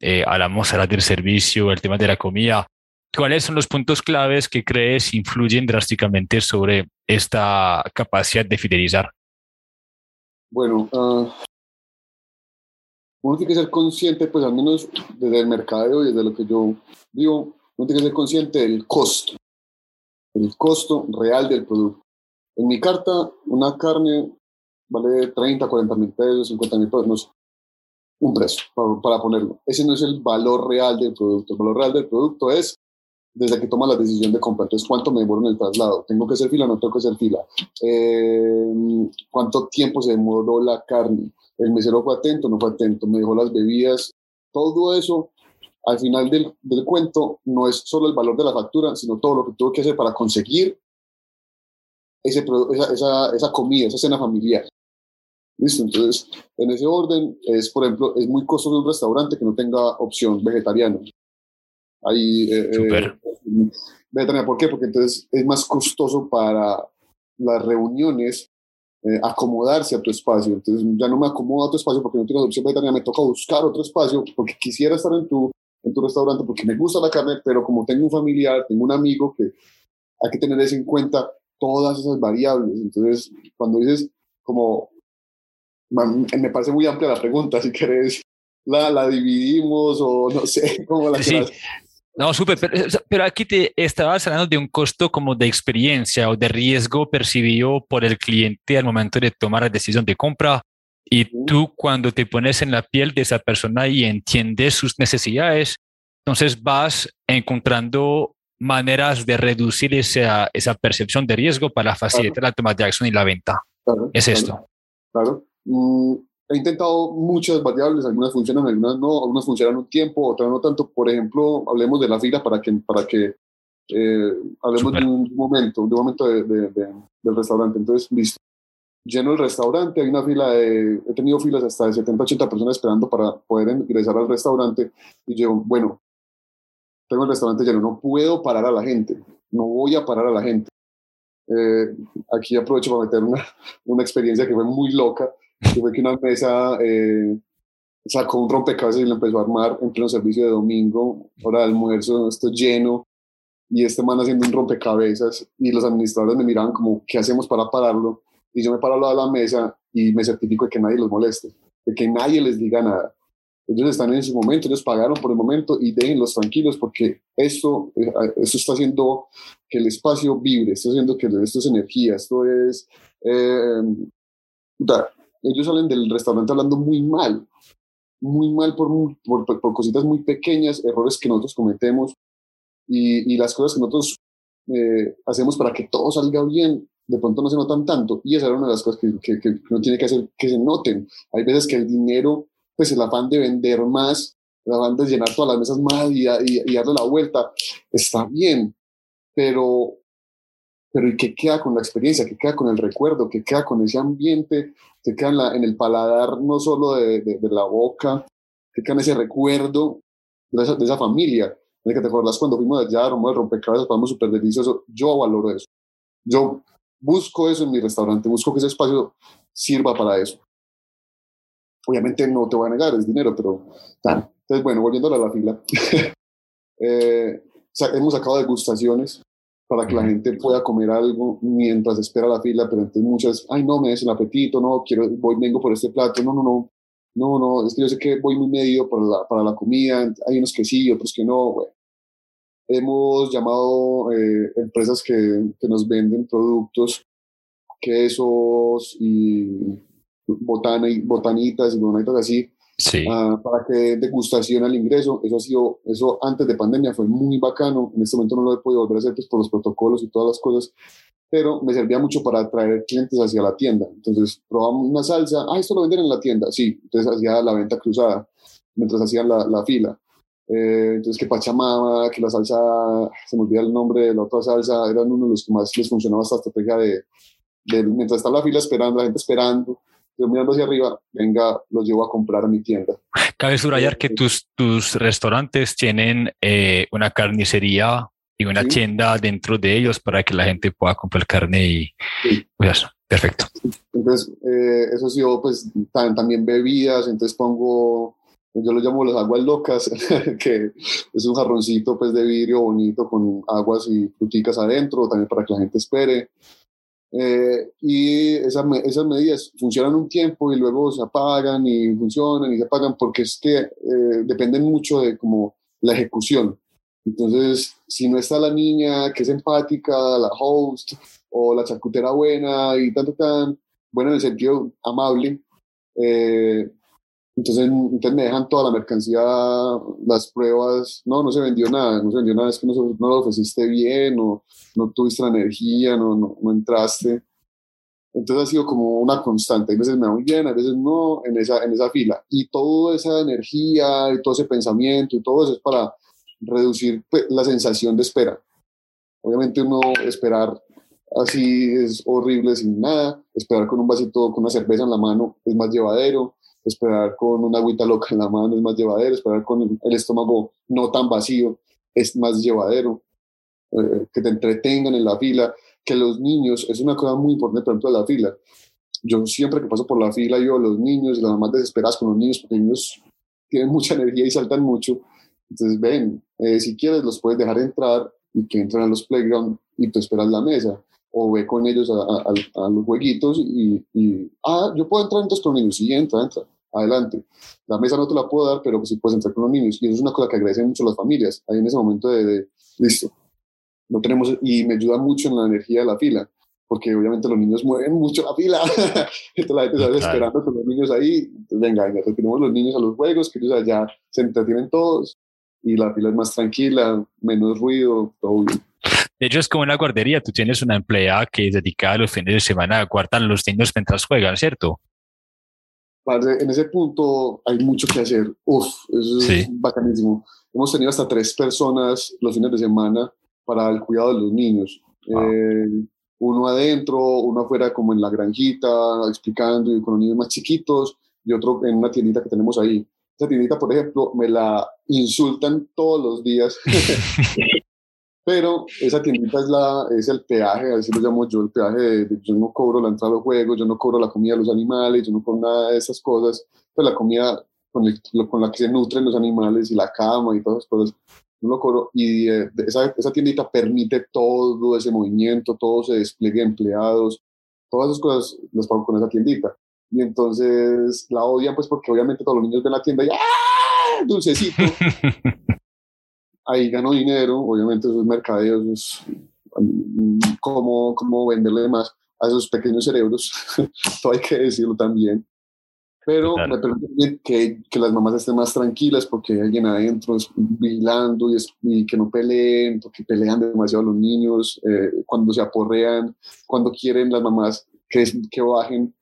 Eh, hablamos ahora del servicio, el tema de la comida. ¿Cuáles son los puntos claves que crees influyen drásticamente sobre esta capacidad de fidelizar? Bueno, uh, uno tiene que ser consciente, pues al menos desde el mercado y desde lo que yo digo, uno tiene que ser consciente del costo, el costo real del producto. En mi carta, una carne vale 30, 40 mil pesos, 50 mil pesos, no sé, un precio para, ponerlo. Ese no es el valor real del producto. El valor real del producto es desde que toma la decisión de compra. Entonces, ¿cuánto me demoro en el traslado? ¿Tengo que hacer fila o no tengo que hacer fila? Eh, ¿Cuánto tiempo se demoró la carne? ¿El mesero fue atento o no fue atento? ¿Me dejó las bebidas? Todo eso, al final del, del cuento, no es solo el valor de la factura, sino todo lo que tuvo que hacer para conseguir ese, esa, esa, esa comida, esa cena familiar. Listo, entonces en ese orden es, por ejemplo, es muy costoso un restaurante que no tenga opción vegetariana. Ahí, eh, eh vegetariana, ¿por qué? Porque entonces es más costoso para las reuniones eh, acomodarse a tu espacio. Entonces ya no me acomodo a tu espacio porque no tengo opción vegetariana, me toca buscar otro espacio porque quisiera estar en tu, en tu restaurante porque me gusta la carne, pero como tengo un familiar, tengo un amigo que hay que tener eso en cuenta, todas esas variables. Entonces, cuando dices como me parece muy amplia la pregunta, si querés la, la dividimos o no sé cómo la sí. No, súper, pero, aquí te estabas hablando de un costo como de experiencia o de riesgo percibido por el cliente al momento de tomar la decisión de compra. Y tú cuando te pones en la piel de esa persona y entiendes sus necesidades, entonces vas encontrando maneras de reducir esa, esa percepción de riesgo para facilitar la toma de acción y la venta. es esto. Claro. Mm, he intentado muchas variables, algunas funcionan, algunas no, algunas funcionan un tiempo, otras no tanto. Por ejemplo, hablemos de la fila para que, para que eh, hablemos de un momento, de un momento de, del restaurante. Entonces, listo. Lleno el restaurante, hay una fila de, he tenido filas hasta de 70, 80 personas esperando para poder ingresar al restaurante y yo, bueno, tengo el restaurante lleno, no puedo parar a la gente, no voy a parar a la gente. Eh, aquí aprovecho para meter una, una experiencia que fue muy loca que fue que una mesa eh, sacó un rompecabezas y lo empezó a armar en pleno servicio de domingo, hora de almuerzo, esto lleno, y este man haciendo un rompecabezas, y los administradores me miraban como, ¿qué hacemos para pararlo? Y yo me paro al lado de la mesa y me certifico de que nadie los moleste, de que nadie les diga nada. Ellos están en su momento, ellos pagaron por el momento y déjenlos tranquilos porque esto, eh, esto está haciendo que el espacio vibre, está haciendo que esto es energía, esto es... Eh, ellos salen del restaurante hablando muy mal, muy mal por, por, por cositas muy pequeñas, errores que nosotros cometemos y, y las cosas que nosotros eh, hacemos para que todo salga bien, de pronto no se notan tanto. Y esa era una de las cosas que, que, que uno tiene que hacer que se noten. Hay veces que el dinero, pues el afán de vender más, el afán de llenar todas las mesas más y, y, y darle la vuelta, está bien, pero pero ¿y qué queda con la experiencia? ¿Qué queda con el recuerdo? ¿Qué queda con ese ambiente? ¿Qué queda en, la, en el paladar no solo de, de, la boca? ¿Qué queda en ese recuerdo de esa, de esa familia? De que te acuerdas cuando fuimos allá, armamos el rompecabezas, pasamos súper delicioso. Yo valoro eso. Yo busco eso en mi restaurante, busco que ese espacio sirva para eso. Obviamente no te voy a negar, es dinero, pero... Entonces, bueno, volviendo a la fila. eh, hemos sacado degustaciones para que la gente pueda comer algo mientras espera la fila, pero entonces muchas, ay no, me des el apetito, no, quiero, voy, vengo por este plato, no, no, no, no, no, es que yo sé que voy muy medio para la, para la comida, hay unos que sí, otros que no, bueno. Hemos llamado eh, empresas que, que nos venden productos, quesos y botana, botanitas y botanitas así, sí. uh, para que degustación al ingreso. Eso ha sido, eso antes de pandemia fue muy bacano. En este momento no lo he podido volver a hacer pues, por los protocolos y todas las cosas, pero me servía mucho para atraer clientes hacia la tienda. Entonces probamos una salsa, ah, esto lo venden en la tienda, sí. Entonces hacía la venta cruzada mientras hacían la, la fila. Eh, entonces que Pachamama, que la salsa, se me olvida el nombre de la otra salsa, eran uno de los que más les funcionaba esta estrategia de, de mientras está la fila esperando, la gente esperando, yo mirando hacia arriba, venga, los llevo a comprar a mi tienda. Cabe subrayar que tus, tus restaurantes tienen eh, una carnicería y una tienda dentro de ellos para que la gente pueda comprar carne y pues perfecto. Entonces, eh, eso sí, pues también bebidas, entonces pongo, yo lo llamo las aguas locas, que es un jarroncito pues de vidrio bonito con aguas y fruticas adentro, también para que la gente espere. Eh, y esas, esas medidas funcionan un tiempo y luego se apagan y funcionan y se apagan porque es que eh, dependen mucho de como la ejecución. Entonces, si no está la niña que es empática, la host o la charcutera buena y tanto tan buena en el sentido amable, eh, entonces, entonces me dejan toda la mercancía, las pruebas, no, no se vendió nada, no se vendió nada, es que no, no lo ofreciste bien o no tuviste la energía, no, no, no, entraste. Entonces ha sido como una constante, a veces me va muy bien, a veces no, en esa, en esa fila. Y toda esa energía y todo ese pensamiento y todo eso es para reducir pues, la sensación de espera. Obviamente uno esperar así es horrible sin nada, esperar con un vasito, con una cerveza en la mano es más llevadero, esperar con una agüita loca en la mano es más llevadero, esperar con el estómago no tan vacío es más llevadero, eh, que te entretengan en la fila, que los niños, es una cosa muy importante, por ejemplo, de la fila. Yo siempre que paso por la fila, yo a los niños y las mamás desesperadas con los niños, porque los niños tienen mucha energía y saltan mucho. Entonces, ven, eh, si quieres, los puedes dejar entrar y que entren a los playground y tú esperas la mesa. O ve con ellos a, los jueguitos y, y, ah, yo puedo entrar entonces con los niños. Sí, entra, entra adelante. La mesa no te la puedo dar, pero pues sí puedes entrar con los niños. Y eso es una cosa que agradecen mucho las familias. Ahí en ese momento de, listo, no tenemos, y me ayuda mucho en la energía de la fila, porque obviamente los niños mueven mucho la fila. Entonces la gente está esperando con los niños ahí. Entonces, venga, venga, tenemos los niños a los juegos, que ellos allá se entretienen todos y la fila es más tranquila, menos ruido, todo bien. De hecho, es como en la guardería, tú tienes una empleada que es dedicada a los fines de semana a guardar los niños mientras juegan, ¿cierto? En ese punto hay mucho que hacer. Uf, eso es bacanísimo. Hemos tenido hasta tres personas los fines de semana para el cuidado de los niños. Eh, uno adentro, uno afuera como en la granjita, explicando y con los niños más chiquitos, y otro en una tiendita que tenemos ahí. Esa tiendita, por ejemplo, me la insultan todos los días Pero esa tiendita es, la, es el peaje, así lo llamo yo, el peaje de, yo no cobro la entrada a los juegos, yo no cobro la comida de los animales, yo no cobro nada de esas cosas, pues la comida con, con la que se nutren los animales y la cama y todas esas cosas, no lo cobro. Y eh, esa, esa tiendita permite todo ese movimiento, todo ese despliegue de empleados, todas esas cosas las pago con esa tiendita. Y entonces la odian pues porque obviamente todos los niños ven la tienda y ¡ah! Dulcecito. ahí gano dinero, obviamente esos mercadeos, es cómo, cómo venderle más a esos pequeños cerebros, todo hay que decirlo también. Pero me permite que, que, las mamás estén más tranquilas porque hay alguien adentro vigilando y, y, que no peleen, porque pelean demasiado los niños, eh, cuando se aporrean, cuando quieren las mamás que, que bajen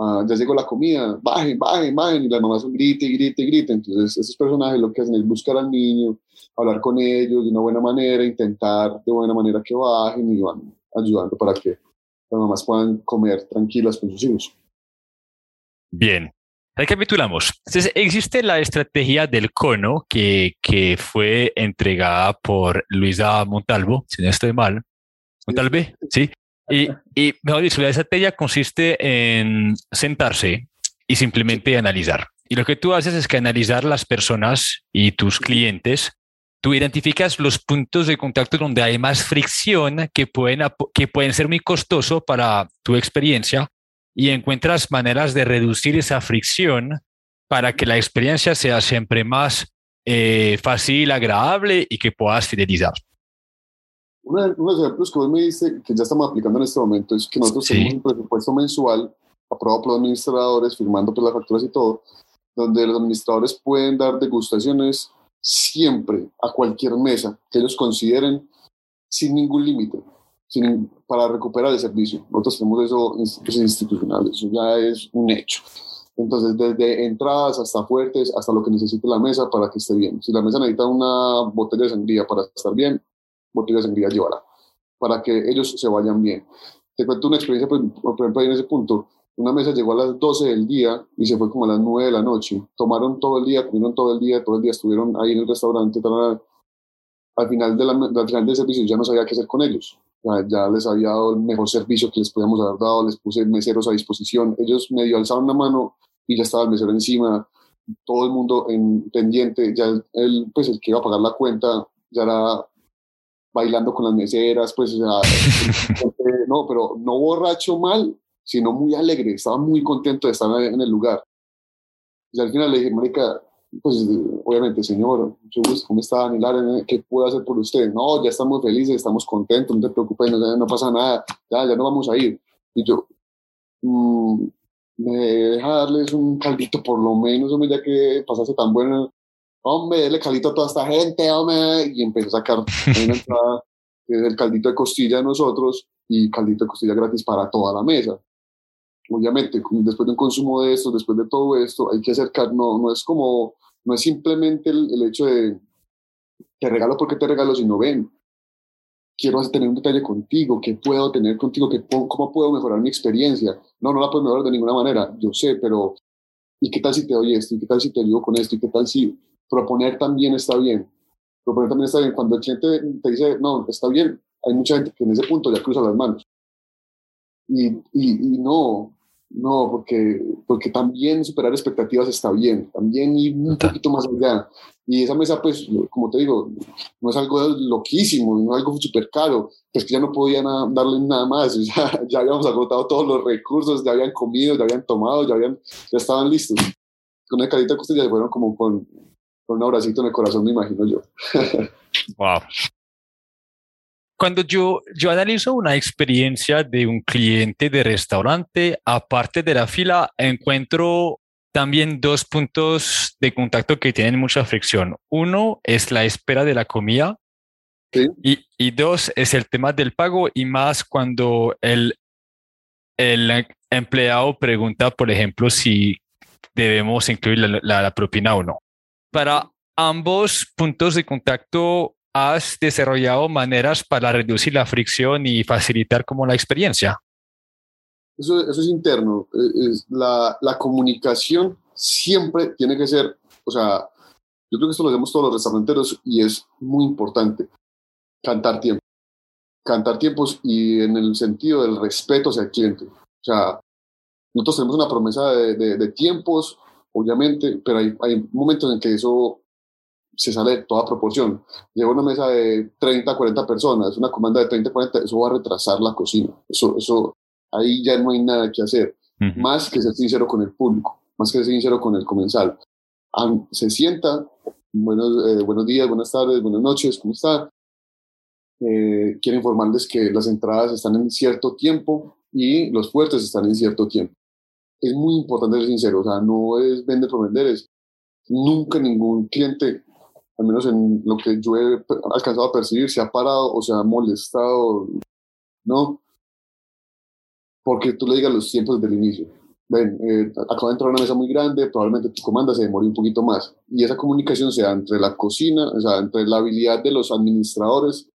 Ah, ya llegó la comida, bajen, bajen, bajen, y las mamás griten, griten, griten. Entonces, esos personajes lo que hacen es buscar al niño, hablar con ellos de una buena manera, intentar de buena manera que bajen y van ayudando para que las mamás puedan comer tranquilas con sus hijos. Bien, recapitulamos. Entonces, existe la estrategia del cono que, que fue entregada por Luisa Montalvo, si no estoy mal. Montalve, sí. Y, y mejor dicho, la estrategia consiste en sentarse y simplemente analizar. Y lo que tú haces es que analizar las personas y tus clientes, tú identificas los puntos de contacto donde hay más fricción que pueden, que pueden ser muy costoso para tu experiencia y encuentras maneras de reducir esa fricción para que la experiencia sea siempre más eh, fácil, agradable y que puedas fidelizar. Uno de los ejemplos que vos me dice que ya estamos aplicando en este momento es que nosotros tenemos un presupuesto mensual aprobado por los administradores, firmando por las facturas y todo, donde los administradores pueden dar degustaciones siempre a cualquier mesa que ellos consideren sin ningún límite, para recuperar el servicio. Nosotros tenemos eso institucionales, eso ya es un hecho. Entonces, desde entradas hasta fuertes, hasta lo que necesite la mesa para que esté bien. Si la mesa necesita una botella de sangría para estar bien, botella de sangría llevará, para que ellos se vayan bien. Te cuento una experiencia, pues, por ejemplo, ahí en ese punto. Una mesa llegó a las 12 del día y se fue como a las 9 de la noche. Tomaron todo el día, comieron todo el día, todo el día estuvieron ahí en el restaurante. Al final, de la, al final del servicio ya no sabía qué hacer con ellos. Ya, ya, les había dado el mejor servicio que les podíamos haber dado, les puse meseros a disposición. Ellos medio alzaron la mano y ya estaba el mesero encima. Todo el mundo en pendiente. Ya el, pues el que iba a pagar la cuenta ya era bailando con las meseras, pues, o sea, no, pero no borracho mal, sino muy alegre, estaba muy contento de estar en el lugar. Y al final le dije, marica, pues obviamente, señor, ¿cómo está, Daniel? ¿Qué puedo hacer por usted? No, ya estamos felices, estamos contentos, no te preocupes, no, no pasa nada, ya, ya no vamos a ir. Y yo, mmm, me deja darles un caldito por lo menos, hombre, ya que pasase tan bueno hombre, dale caldito a toda esta gente, hombre, y empezó a sacar el caldito de costilla de nosotros y caldito de costilla gratis para toda la mesa. Obviamente, después de un consumo de esto, después de todo esto, hay que acercar, no, no es como, no es simplemente el, hecho de te regalo porque te regalo, sino ven, quiero tener un detalle contigo, ¿qué puedo tener contigo? ¿Qué, ¿Cómo puedo mejorar mi experiencia? No, no la puedo mejorar de ninguna manera, yo sé, pero ¿y qué tal si te doy esto? ¿Y qué tal si te ayudo con esto? ¿Y qué tal si proponer también está bien? Proponer también está bien. Cuando el cliente te dice, no, está bien, hay mucha gente que en ese punto ya cruza las manos. Y, y, y no, no, porque, porque también superar expectativas está bien, también ir un poquito más allá. Y esa mesa, pues, como te digo, no es algo loquísimo, no es algo súper caro, pues que ya no podían darle nada más, ya, ya habíamos agotado todos los recursos, ya habían comido, ya habían tomado, ya, habían, ya estaban listos. Con una carita de costilla fueron como con, con un abracito en el corazón, me imagino yo. wow. Cuando yo, yo analizo una experiencia de un cliente de restaurante, aparte de la fila, encuentro también dos puntos de contacto que tienen mucha fricción. Uno es la espera de la comida y, y, dos es el tema del pago y más cuando el, el empleado pregunta, por ejemplo, si debemos incluir la, la propina o no. Para ambos puntos de contacto, has desarrollado maneras para reducir la fricción y facilitar como la experiencia? Eso, eso es interno. Eh, es la, la, comunicación siempre tiene que ser, o sea, yo creo que esto lo hacemos todos los restauranteros y es muy importante. Cantar tiempo. Cantar tiempos y en el sentido del respeto hacia el cliente. O sea, nosotros tenemos una promesa de, de, de tiempos, obviamente, pero hay, hay momentos en que eso se sale de toda proporción. Lleva una mesa de 30, 40 personas, una comanda de 30, 40, eso va a retrasar la cocina. Eso, eso, ahí ya no hay nada que hacer. Más que ser sincero con el público, más que ser sincero con el comensal. Se sienta, buenos, eh, buenos días, buenas tardes, buenas noches, ¿cómo está? Eh, quiero informarles que las entradas están en cierto tiempo y los fuertes están en cierto tiempo. Es muy importante ser sincero, o sea, no es vender por vender, es nunca ningún cliente al menos en lo que yo he alcanzado a percibir, se ha parado o se ha molestado, ¿no? Porque tú le digas los tiempos desde el inicio. Ven, eh, acaba de entrar una mesa muy grande, probablemente tu comanda se demore un poquito más. Y esa comunicación sea entre la cocina, o sea, entre la habilidad de los administradores,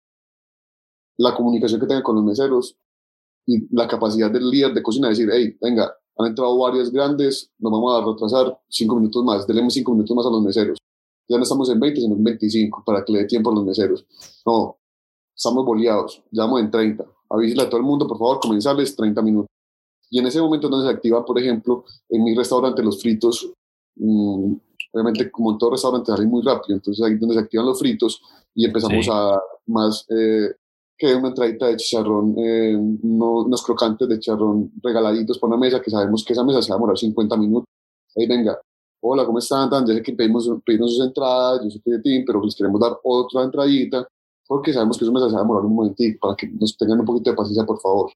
la comunicación que tengan con los meseros y la capacidad del líder de cocina de decir, hey, venga, han entrado varias grandes, nos vamos a retrasar cinco minutos más, denle cinco minutos más a los meseros ya no estamos en 20, sino en 25, para que le dé tiempo a los meseros. No, estamos boleados, ya vamos en 30. Avísale a todo el mundo, por favor, comenzarles 30 minutos. Y en ese momento donde se activa, por ejemplo, en mi restaurante los fritos, mm, obviamente como en todo restaurante salen muy rápido, entonces ahí donde se activan los fritos y empezamos a más eh, que una entradita de chicharrón, eh, unos crocantes de chicharrón regaladitos por una mesa, que sabemos que esa mesa se va a demorar 50 minutos. Ahí venga, hola, ¿cómo están? Ya sé que pedimos, pedimos sus entradas, yo sé que de ti, pero les queremos dar otra entradita, porque sabemos que eso me va a demorar un momentito, para que nos tengan un poquito de paciencia, por favor.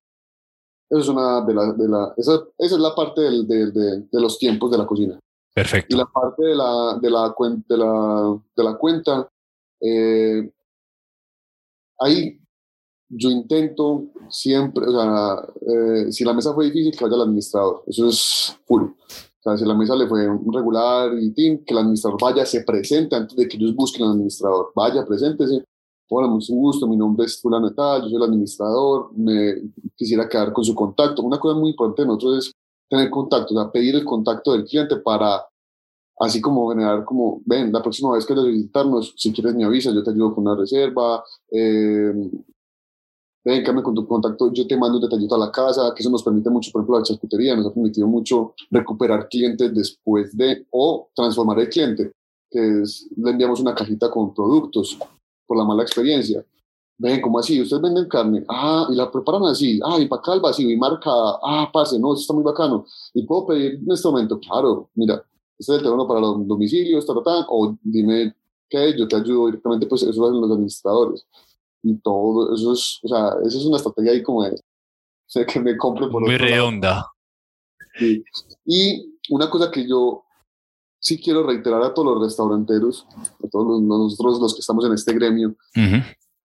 Eso es una de la, de la esa, esa es la parte del, de, de, de, los tiempos de la cocina. Perfecto. Y la parte de la, de la, de la, de la cuenta, eh, ahí yo intento siempre, o sea, eh, si la mesa fue difícil, que vaya el administrador. Eso es full sea, si la mesa le fue regular y team, que el administrador vaya, se presente antes de que ellos busquen al administrador. Vaya, preséntese. Hola, mucho gusto, mi nombre es fulano tal, yo soy el administrador, me quisiera quedar con su contacto. Una cosa muy importante de nosotros es tener contacto, o sea, pedir el contacto del cliente para así como generar como, ven, la próxima vez que vayas a visitarnos, si quieres me avisas, yo te ayudo con una reserva, eh, ven, cambia con tu contacto, yo te mando un detallito a la casa, que eso nos permite mucho, por ejemplo, la charcutería, nos ha permitido mucho recuperar clientes después de, o transformar el cliente, que es, le enviamos una cajita con productos por la mala experiencia. Ven, ¿cómo así? ¿Ustedes venden carne? Ah, y la preparan así. Ah, y para el vacío y marca. Ah, pase, no, eso está muy bacano. Y puedo pedir en este momento, claro, mira, este es el teléfono para los domicilios, o dime qué, yo te ayudo directamente, pues eso lo hacen los administradores y todo eso es, o sea, eso es una estrategia ahí como de, sé que me compre por Muy redonda. Sí. Y una cosa que yo sí quiero reiterar a todos los restauranteros, a todos nosotros los que estamos en este gremio,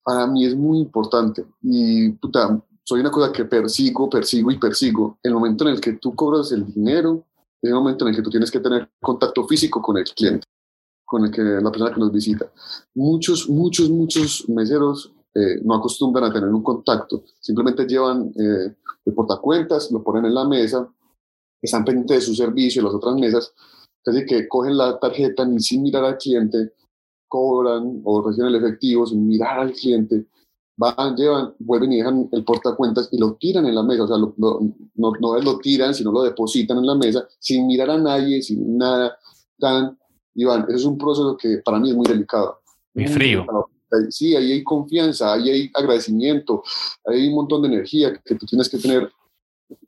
para mí es muy importante y puta, soy una cosa que persigo, persigo y persigo. El momento en el que tú cobras el dinero, es el momento en el que tú tienes que tener contacto físico con el cliente, con el que la persona que nos visita. Muchos, muchos, muchos meseros eh, no acostumbran a tener un contacto, simplemente llevan eh, el portacuentas, lo ponen en la mesa, están pendientes de su servicio, las otras mesas, casi que cogen la tarjeta ni sin mirar al cliente, cobran o reciben el efectivo sin mirar al cliente, van, llevan, vuelven y dejan el portacuentas y lo tiran en la mesa, o sea, no, no lo tiran, sino lo depositan en la mesa sin mirar a nadie, sin nada, tan, y van, eso es un proceso que para mí es muy delicado. Muy frío. Sí, ahí hay confianza, ahí hay agradecimiento, ahí hay un montón de energía que tú tienes que tener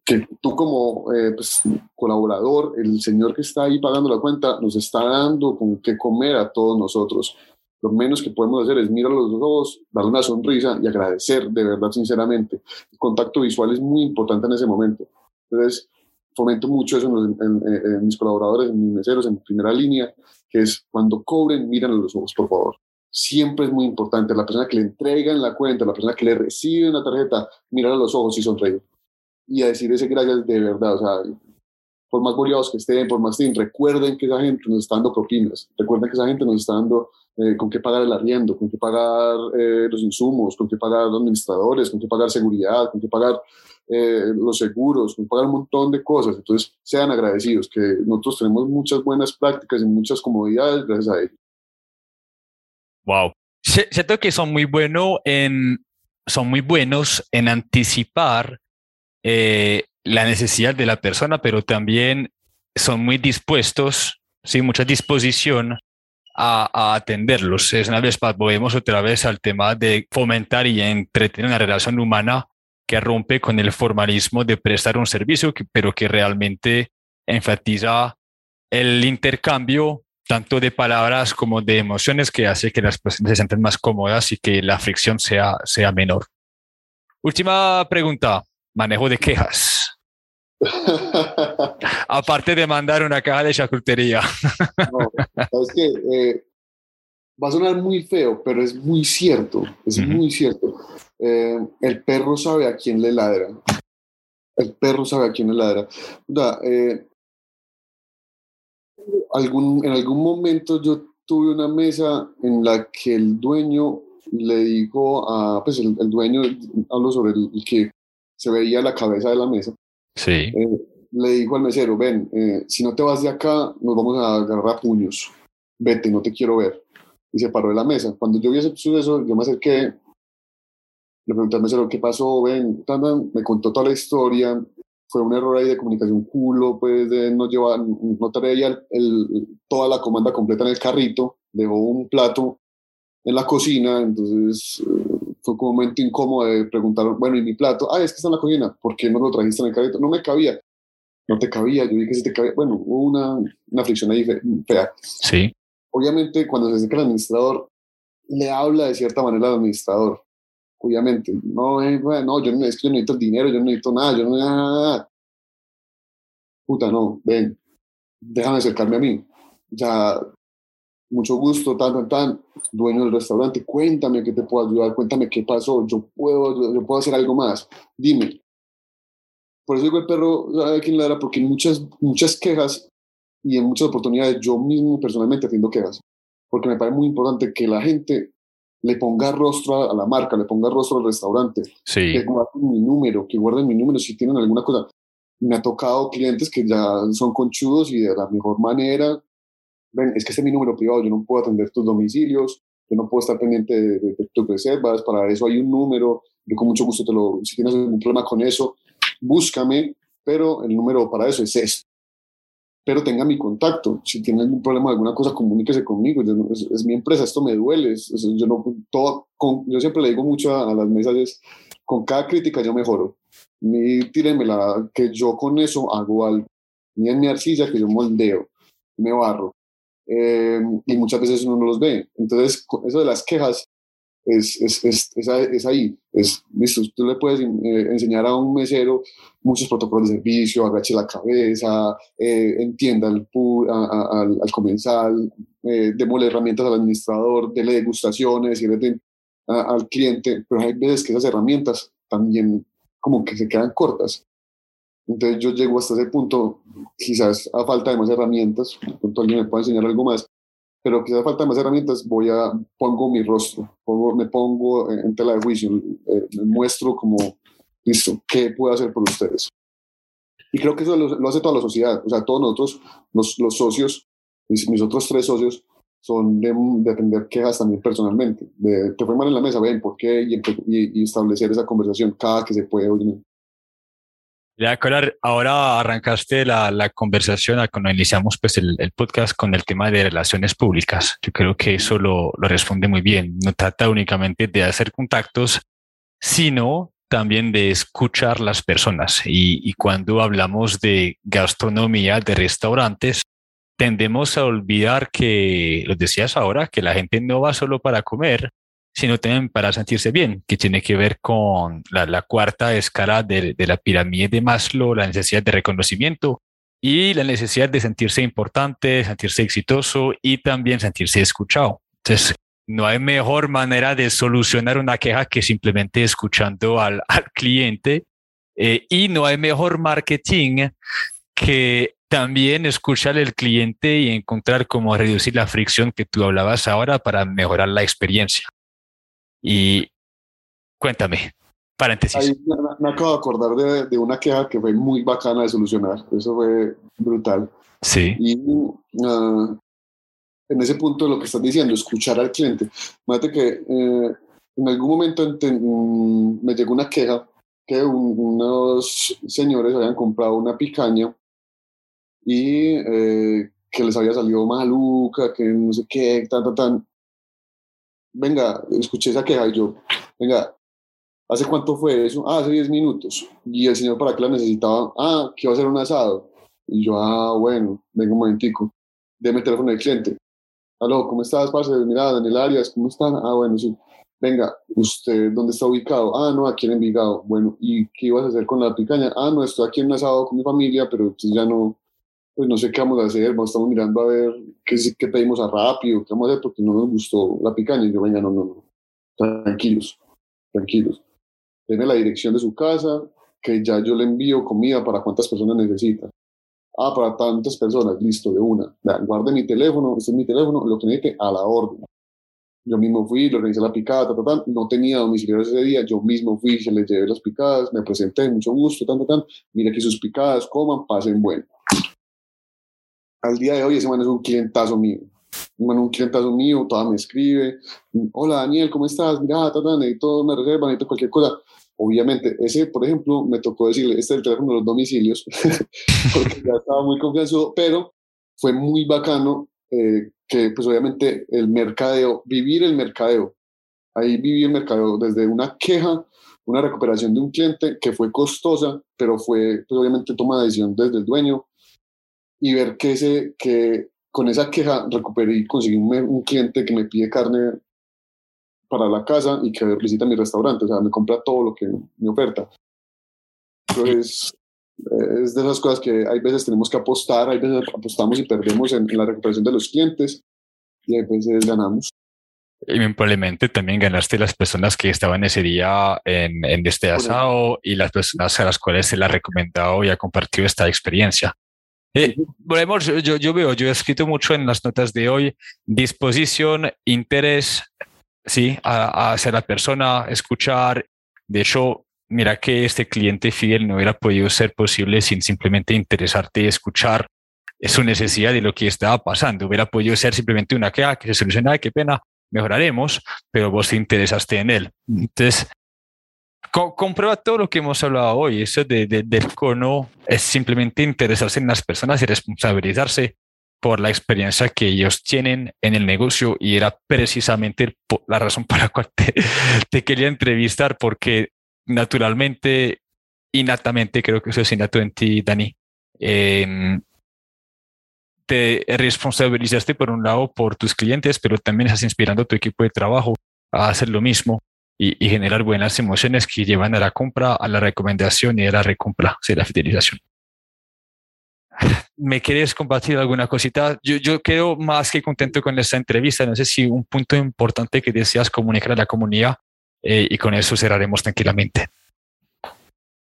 que tú como eh, pues, colaborador, el señor que está ahí pagando la cuenta, nos está dando con qué comer a todos nosotros. Lo menos que podemos hacer es mirar los ojos, darle una sonrisa y agradecer de verdad, sinceramente. El contacto visual es muy importante en ese momento. Entonces, fomento mucho eso en, mis colaboradores, en mis meseros, en primera línea, que es cuando cobren, miren a los ojos, por favor. Siempre es muy importante. La persona que le entregan la cuenta, la persona que le recibe una tarjeta, mirar a los ojos y sonreír y a decir ese gracias de verdad. O sea, por más boleados que estén, por más que recuerden que esa gente nos está dando propinas, recuerden que esa gente nos está dando eh, con qué pagar el arriendo, con qué pagar eh, los insumos, con qué pagar los administradores, con qué pagar seguridad, con qué pagar eh, los seguros, con qué pagar un montón de cosas. Entonces, sean agradecidos, que nosotros tenemos muchas buenas prácticas y muchas comodidades gracias a ellos. Wow. Siento que son muy, bueno en, son muy buenos en anticipar eh, la necesidad de la persona, pero también son muy dispuestos, sin mucha disposición a, atenderlos. Es una vez volvemos otra vez al tema de fomentar y entretener una relación humana que rompe con el formalismo de prestar un servicio, pero que realmente enfatiza el intercambio tanto de palabras como de emociones que hace que las personas se sienten más cómodas y que la fricción sea, sea menor. Última pregunta manejo de quejas. Aparte de mandar una caja de charcutería. no, es que eh, va a sonar muy feo, pero es muy cierto, es muy cierto. Eh, el perro sabe a quién le ladra. El perro sabe a quién le ladra. Eh, algún, en algún momento yo tuve una mesa en la que el dueño le dijo a, pues el, dueño, hablo sobre el que se veía la cabeza de la mesa. Sí. Eh, le dijo al mesero, ven, eh, si no te vas de acá, nos vamos a agarrar a puños. Vete, no te quiero ver. Y se paró de la mesa. Cuando yo vi ese suceso, yo me acerqué, le pregunté al mesero, ¿qué pasó? Ven, me contó toda la historia. Fue un error ahí de comunicación culo, pues de no llevar, no traía el, toda la comanda completa en el carrito, dejó un plato en la cocina, entonces eh, fue un momento incómodo de preguntar, bueno, ¿y mi plato? Ah, es que está en la cocina, ¿por qué no lo trajiste en el carrito? No me cabía, no te cabía, yo dije que sí te cabía, bueno, hubo una, una fricción ahí fea. Sí. Obviamente, cuando se acerca el administrador, le habla de cierta manera al administrador, obviamente, no, eh, bueno, yo no, es que yo no necesito dinero, yo no necesito nada, yo no necesito nada. Puta, no, ven, déjame acercarme a mí. Ya mucho gusto, tan, tan, tan, dueño del restaurante, cuéntame qué te puedo ayudar, cuéntame qué pasó, yo puedo, yo puedo hacer algo más, dime. Por eso digo el perro sabe quién le era, porque en muchas, muchas quejas y en muchas oportunidades yo mismo personalmente atiendo quejas, porque me parece muy importante que la gente le ponga rostro a la marca, le ponga rostro al restaurante, sí. que guarden mi número, que guarden mi número si tienen alguna cosa. Me ha tocado clientes que ya son conchudos y de la mejor manera ven, es que este es mi número privado, yo no puedo atender tus domicilios, yo no puedo estar pendiente de, tus reservas, para eso hay un número, yo con mucho gusto te lo, si tienes algún problema con eso, búscame, pero el número para eso es este. Pero tenga mi contacto, si tiene algún problema, alguna cosa, comuníquese conmigo, es, mi empresa, esto me duele, yo, no, todo, yo siempre le digo mucho a, las mesas, es, con cada crítica yo mejoro, ni la que yo con eso hago algo, ni en mi arcilla que yo moldeo, me barro, eh, y muchas veces uno no los ve. Entonces, eso de las quejas es, es, es, es ahí. Es, listo, tú le puedes eh, enseñar a un mesero muchos protocolos de servicio, agache la cabeza, eh, entienda al, al, al, comensal, eh, démosle herramientas al administrador, dele degustaciones, al cliente, pero hay veces que esas herramientas también como que se quedan cortas. Entonces yo llego hasta ese punto, quizás a falta de más herramientas, pronto alguien me pueda enseñar algo más, pero quizás falta más herramientas, voy a, pongo mi rostro, pongo, me pongo en, tela de juicio, eh, me muestro como, listo, ¿qué puedo hacer por ustedes? Y creo que eso lo, hace toda la sociedad, o sea, todos nosotros, los, los socios, mis, mis, otros tres socios, son de, de atender quejas también personalmente, de te fue mal en la mesa, ven, ¿por qué? Y, y, establecer esa conversación cada que se puede, oye, ya, ahora arrancaste la, la, conversación cuando iniciamos pues el, el, podcast con el tema de relaciones públicas. Yo creo que eso lo, lo responde muy bien. No trata únicamente de hacer contactos, sino también de escuchar las personas. Y, y cuando hablamos de gastronomía, de restaurantes, tendemos a olvidar que, lo decías ahora, que la gente no va solo para comer, sino también para sentirse bien, que tiene que ver con la, cuarta escala de, la pirámide de Maslow, la necesidad de reconocimiento y la necesidad de sentirse importante, sentirse exitoso y también sentirse escuchado. Entonces, no hay mejor manera de solucionar una queja que simplemente escuchando al, cliente eh, y no hay mejor marketing que también escuchar al cliente y encontrar cómo reducir la fricción que tú hablabas ahora para mejorar la experiencia. Y cuéntame, paréntesis. me, acabo de acordar de, de, una queja que fue muy bacana de solucionar. Eso fue brutal. Sí. Y uh, en ese punto lo que estás diciendo, escuchar al cliente. Fíjate que eh, en algún momento mm, me llegó una queja que unos señores habían comprado una picaña y eh, que les había salido maluca, que no sé qué, tan, tan, tan venga, escuché esa queja y yo, venga, ¿hace cuánto fue eso? Ah, hace 10 minutos. Y el señor para qué la necesitaba, ah, que iba a hacer un asado. Y yo, ah, bueno, venga un momentico, déme el teléfono del cliente. Aló, ¿cómo estás, parce? Mira, Daniel Arias, ¿cómo están? Ah, bueno, sí. Venga, ¿usted dónde está ubicado? Ah, no, aquí en Envigado. Bueno, ¿y qué ibas a hacer con la picaña? Ah, no, estoy aquí en un asado con mi familia, pero pues ya no, pues no sé qué vamos a hacer, estamos mirando a ver qué, qué pedimos a rápido, qué vamos a hacer porque no nos gustó la picaña. Y yo, venga, no, no, no, tranquilos, tranquilos. Deme la dirección de su casa, que ya yo le envío comida para cuántas personas necesita. Ah, para tantas personas, listo, de una. guarde mi teléfono, este es mi teléfono, lo que necesite a la orden. Yo mismo fui, le organizé la picada, no tenía domicilio ese día, yo mismo fui, se les llevé las picadas, me presenté, mucho gusto, tan, tan, tan. Mira aquí sus picadas, coman, pasen bueno al día de hoy ese man es un clientazo mío. Man un clientazo mío, toda me escribe, hola Daniel, ¿cómo estás? Mira, tata, necesito una reserva, necesito cualquier cosa. Obviamente, ese, por ejemplo, me tocó decirle, este es el teléfono de los domicilios, porque ya estaba muy confianzudo, pero fue muy bacano eh, que, pues obviamente, el mercadeo, vivir el mercadeo, ahí viví el mercadeo desde una queja, una recuperación de un cliente que fue costosa, pero fue, pues obviamente, toma de decisión desde el dueño, y ver que, ese, que con esa queja recuperé y conseguí un, cliente que me pide carne para la casa y que visita mi restaurante, o sea, me compra todo lo que me oferta. Entonces, es de esas cosas que hay veces tenemos que apostar, hay veces apostamos y perdemos en, la recuperación de los clientes y hay veces ganamos. Y probablemente también ganaste las personas que estaban ese día en, en este asado y las personas a las cuales se le ha recomendado y ha compartido esta experiencia. Eh, yo, yo veo, yo he escrito mucho en las notas de hoy, disposición, interés, sí, a, hacer la persona, escuchar. De hecho, mira que este cliente fiel no hubiera podido ser posible sin simplemente interesarte y escuchar su necesidad de lo que estaba pasando. Hubiera podido ser simplemente una queja que se soluciona, qué pena, mejoraremos, pero vos te interesaste en él. Entonces, comprueba todo lo que hemos hablado hoy. Eso de, del cono es simplemente interesarse en las personas y responsabilizarse por la experiencia que ellos tienen en el negocio y era precisamente la razón para la cual te, quería entrevistar porque naturalmente, innatamente, creo que eso es innato en ti, Dani, em, te responsabilizaste por un lado por tus clientes, pero también estás inspirando a tu equipo de trabajo a hacer lo mismo y, generar buenas emociones que llevan a la compra, a la recomendación y a la recompra, o la fidelización. ¿Me quieres compartir alguna cosita? Yo, yo quedo más que contento con esta entrevista. No sé si un punto importante que deseas comunicar a la comunidad eh, y con eso cerraremos tranquilamente.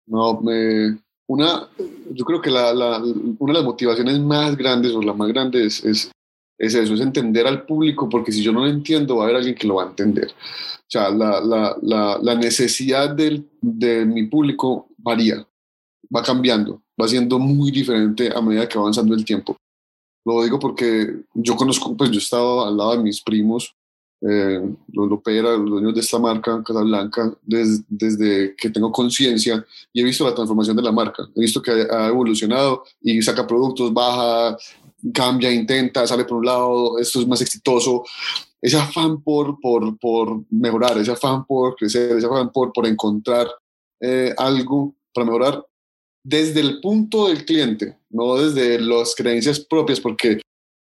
No, me, una, yo creo que la, la, una de las motivaciones más grandes o la más grande es, es es eso, es entender al público, porque si yo no lo entiendo, va a haber alguien que lo va a entender. O sea, la, la, la, necesidad del, de mi público varía, va cambiando, va siendo muy diferente a medida que va avanzando el tiempo. Lo digo porque yo conozco, pues yo he estado al lado de mis primos, eh, los Lopera, los dueños de esta marca, Casablanca, desde que tengo conciencia y he visto la transformación de la marca. He visto que ha evolucionado y saca productos, baja, cambia, intenta, sale por un lado, esto es más exitoso. Ese afán por, por, por mejorar, ese afán por crecer, ese afán por, por encontrar eh, algo para mejorar desde el punto del cliente, no desde las creencias propias, porque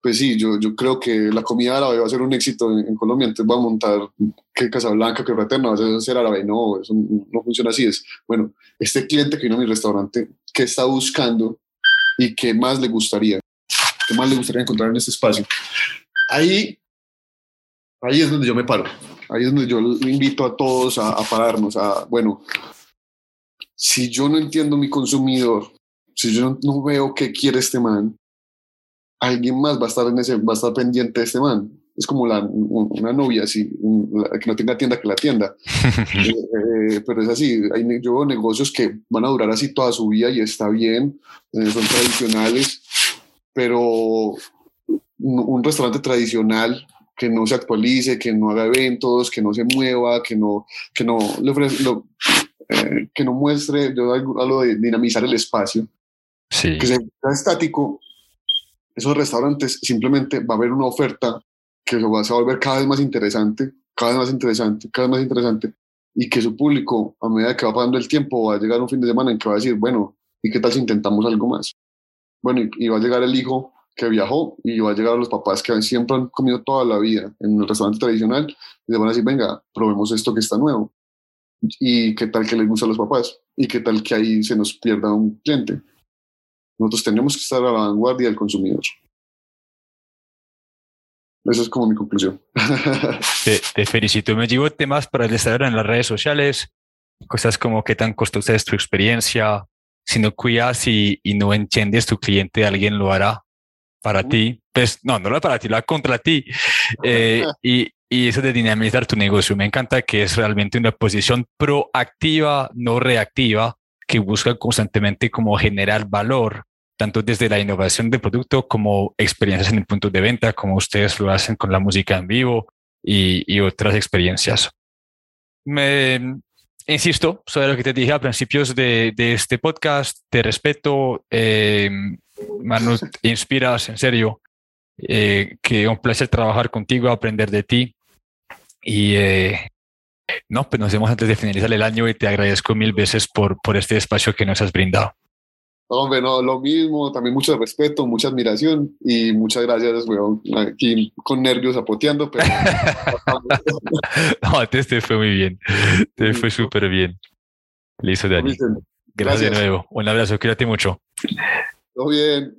pues sí, yo, yo creo que la comida árabe va a ser un éxito en, Colombia, entonces va a montar que Casablanca, que Fraterna va a ser árabe, no, eso no funciona así, es, bueno, este cliente que vino a mi restaurante, ¿qué está buscando y qué más le gustaría? ¿Qué más le gustaría encontrar en este espacio? Ahí, ahí es donde yo me paro, ahí es donde yo invito a todos a, a pararnos, a, bueno, si yo no entiendo mi consumidor, si yo no, veo qué quiere este man, alguien más va a estar en ese, va a estar pendiente de este man. Es como la, una novia, así, que no tenga tienda que la tienda. Eh, eh, pero es así, hay, yo veo negocios que van a durar así toda su vida y está bien, eh, son tradicionales, pero un restaurante tradicional que no se actualice, que no haga eventos, que no se mueva, que no, que no le ofrece, eh, que no muestre, yo hablo de dinamizar el espacio, sí. que sea estático, esos restaurantes simplemente va a haber una oferta que se va a volver cada vez más interesante, cada vez más interesante, cada vez más interesante, y que su público, a medida que va pasando el tiempo, va a llegar un fin de semana en que va a decir, bueno, ¿y qué tal si intentamos algo más? Bueno, y, va a llegar el hijo que viajó y va a llegar los papás que siempre han comido toda la vida en el restaurante tradicional y le van a decir, venga, probemos esto que está nuevo y qué tal que les gusta a los papás y qué tal que ahí se nos pierda un cliente. Nosotros tenemos que estar a la vanguardia del consumidor. Esa es como mi conclusión. Te, felicito. Me llevo temas para el desarrollo en las redes sociales, cosas como qué tan costosa es tu experiencia, si no cuidas y, y no entiendes tu cliente, alguien lo hará para ti. Pues no, no lo hará para ti, lo hará contra ti. Eh, y, y eso de dinamizar tu negocio. Me encanta que es realmente una posición proactiva, no reactiva, que busca constantemente como generar valor, tanto desde la innovación del producto como experiencias en el punto de venta, como ustedes lo hacen con la música en vivo y, otras experiencias. Me insisto sobre lo que te dije a principios de, este podcast. Te respeto, eh, Manu, te inspiras, en serio. Eh, que un placer trabajar contigo, aprender de ti. Y eh, no, pues nos vemos antes de finalizar el año y te agradezco mil veces por, por este espacio que nos has brindado. Hombre, no, lo mismo, también mucho respeto, mucha admiración y muchas gracias, weón. Aquí con nervios apoteando, pero. no, te, te, fue muy bien. Te fue súper bien. Listo, Dani. Gracias, gracias de nuevo. Un abrazo, cuídate mucho. Todo bien.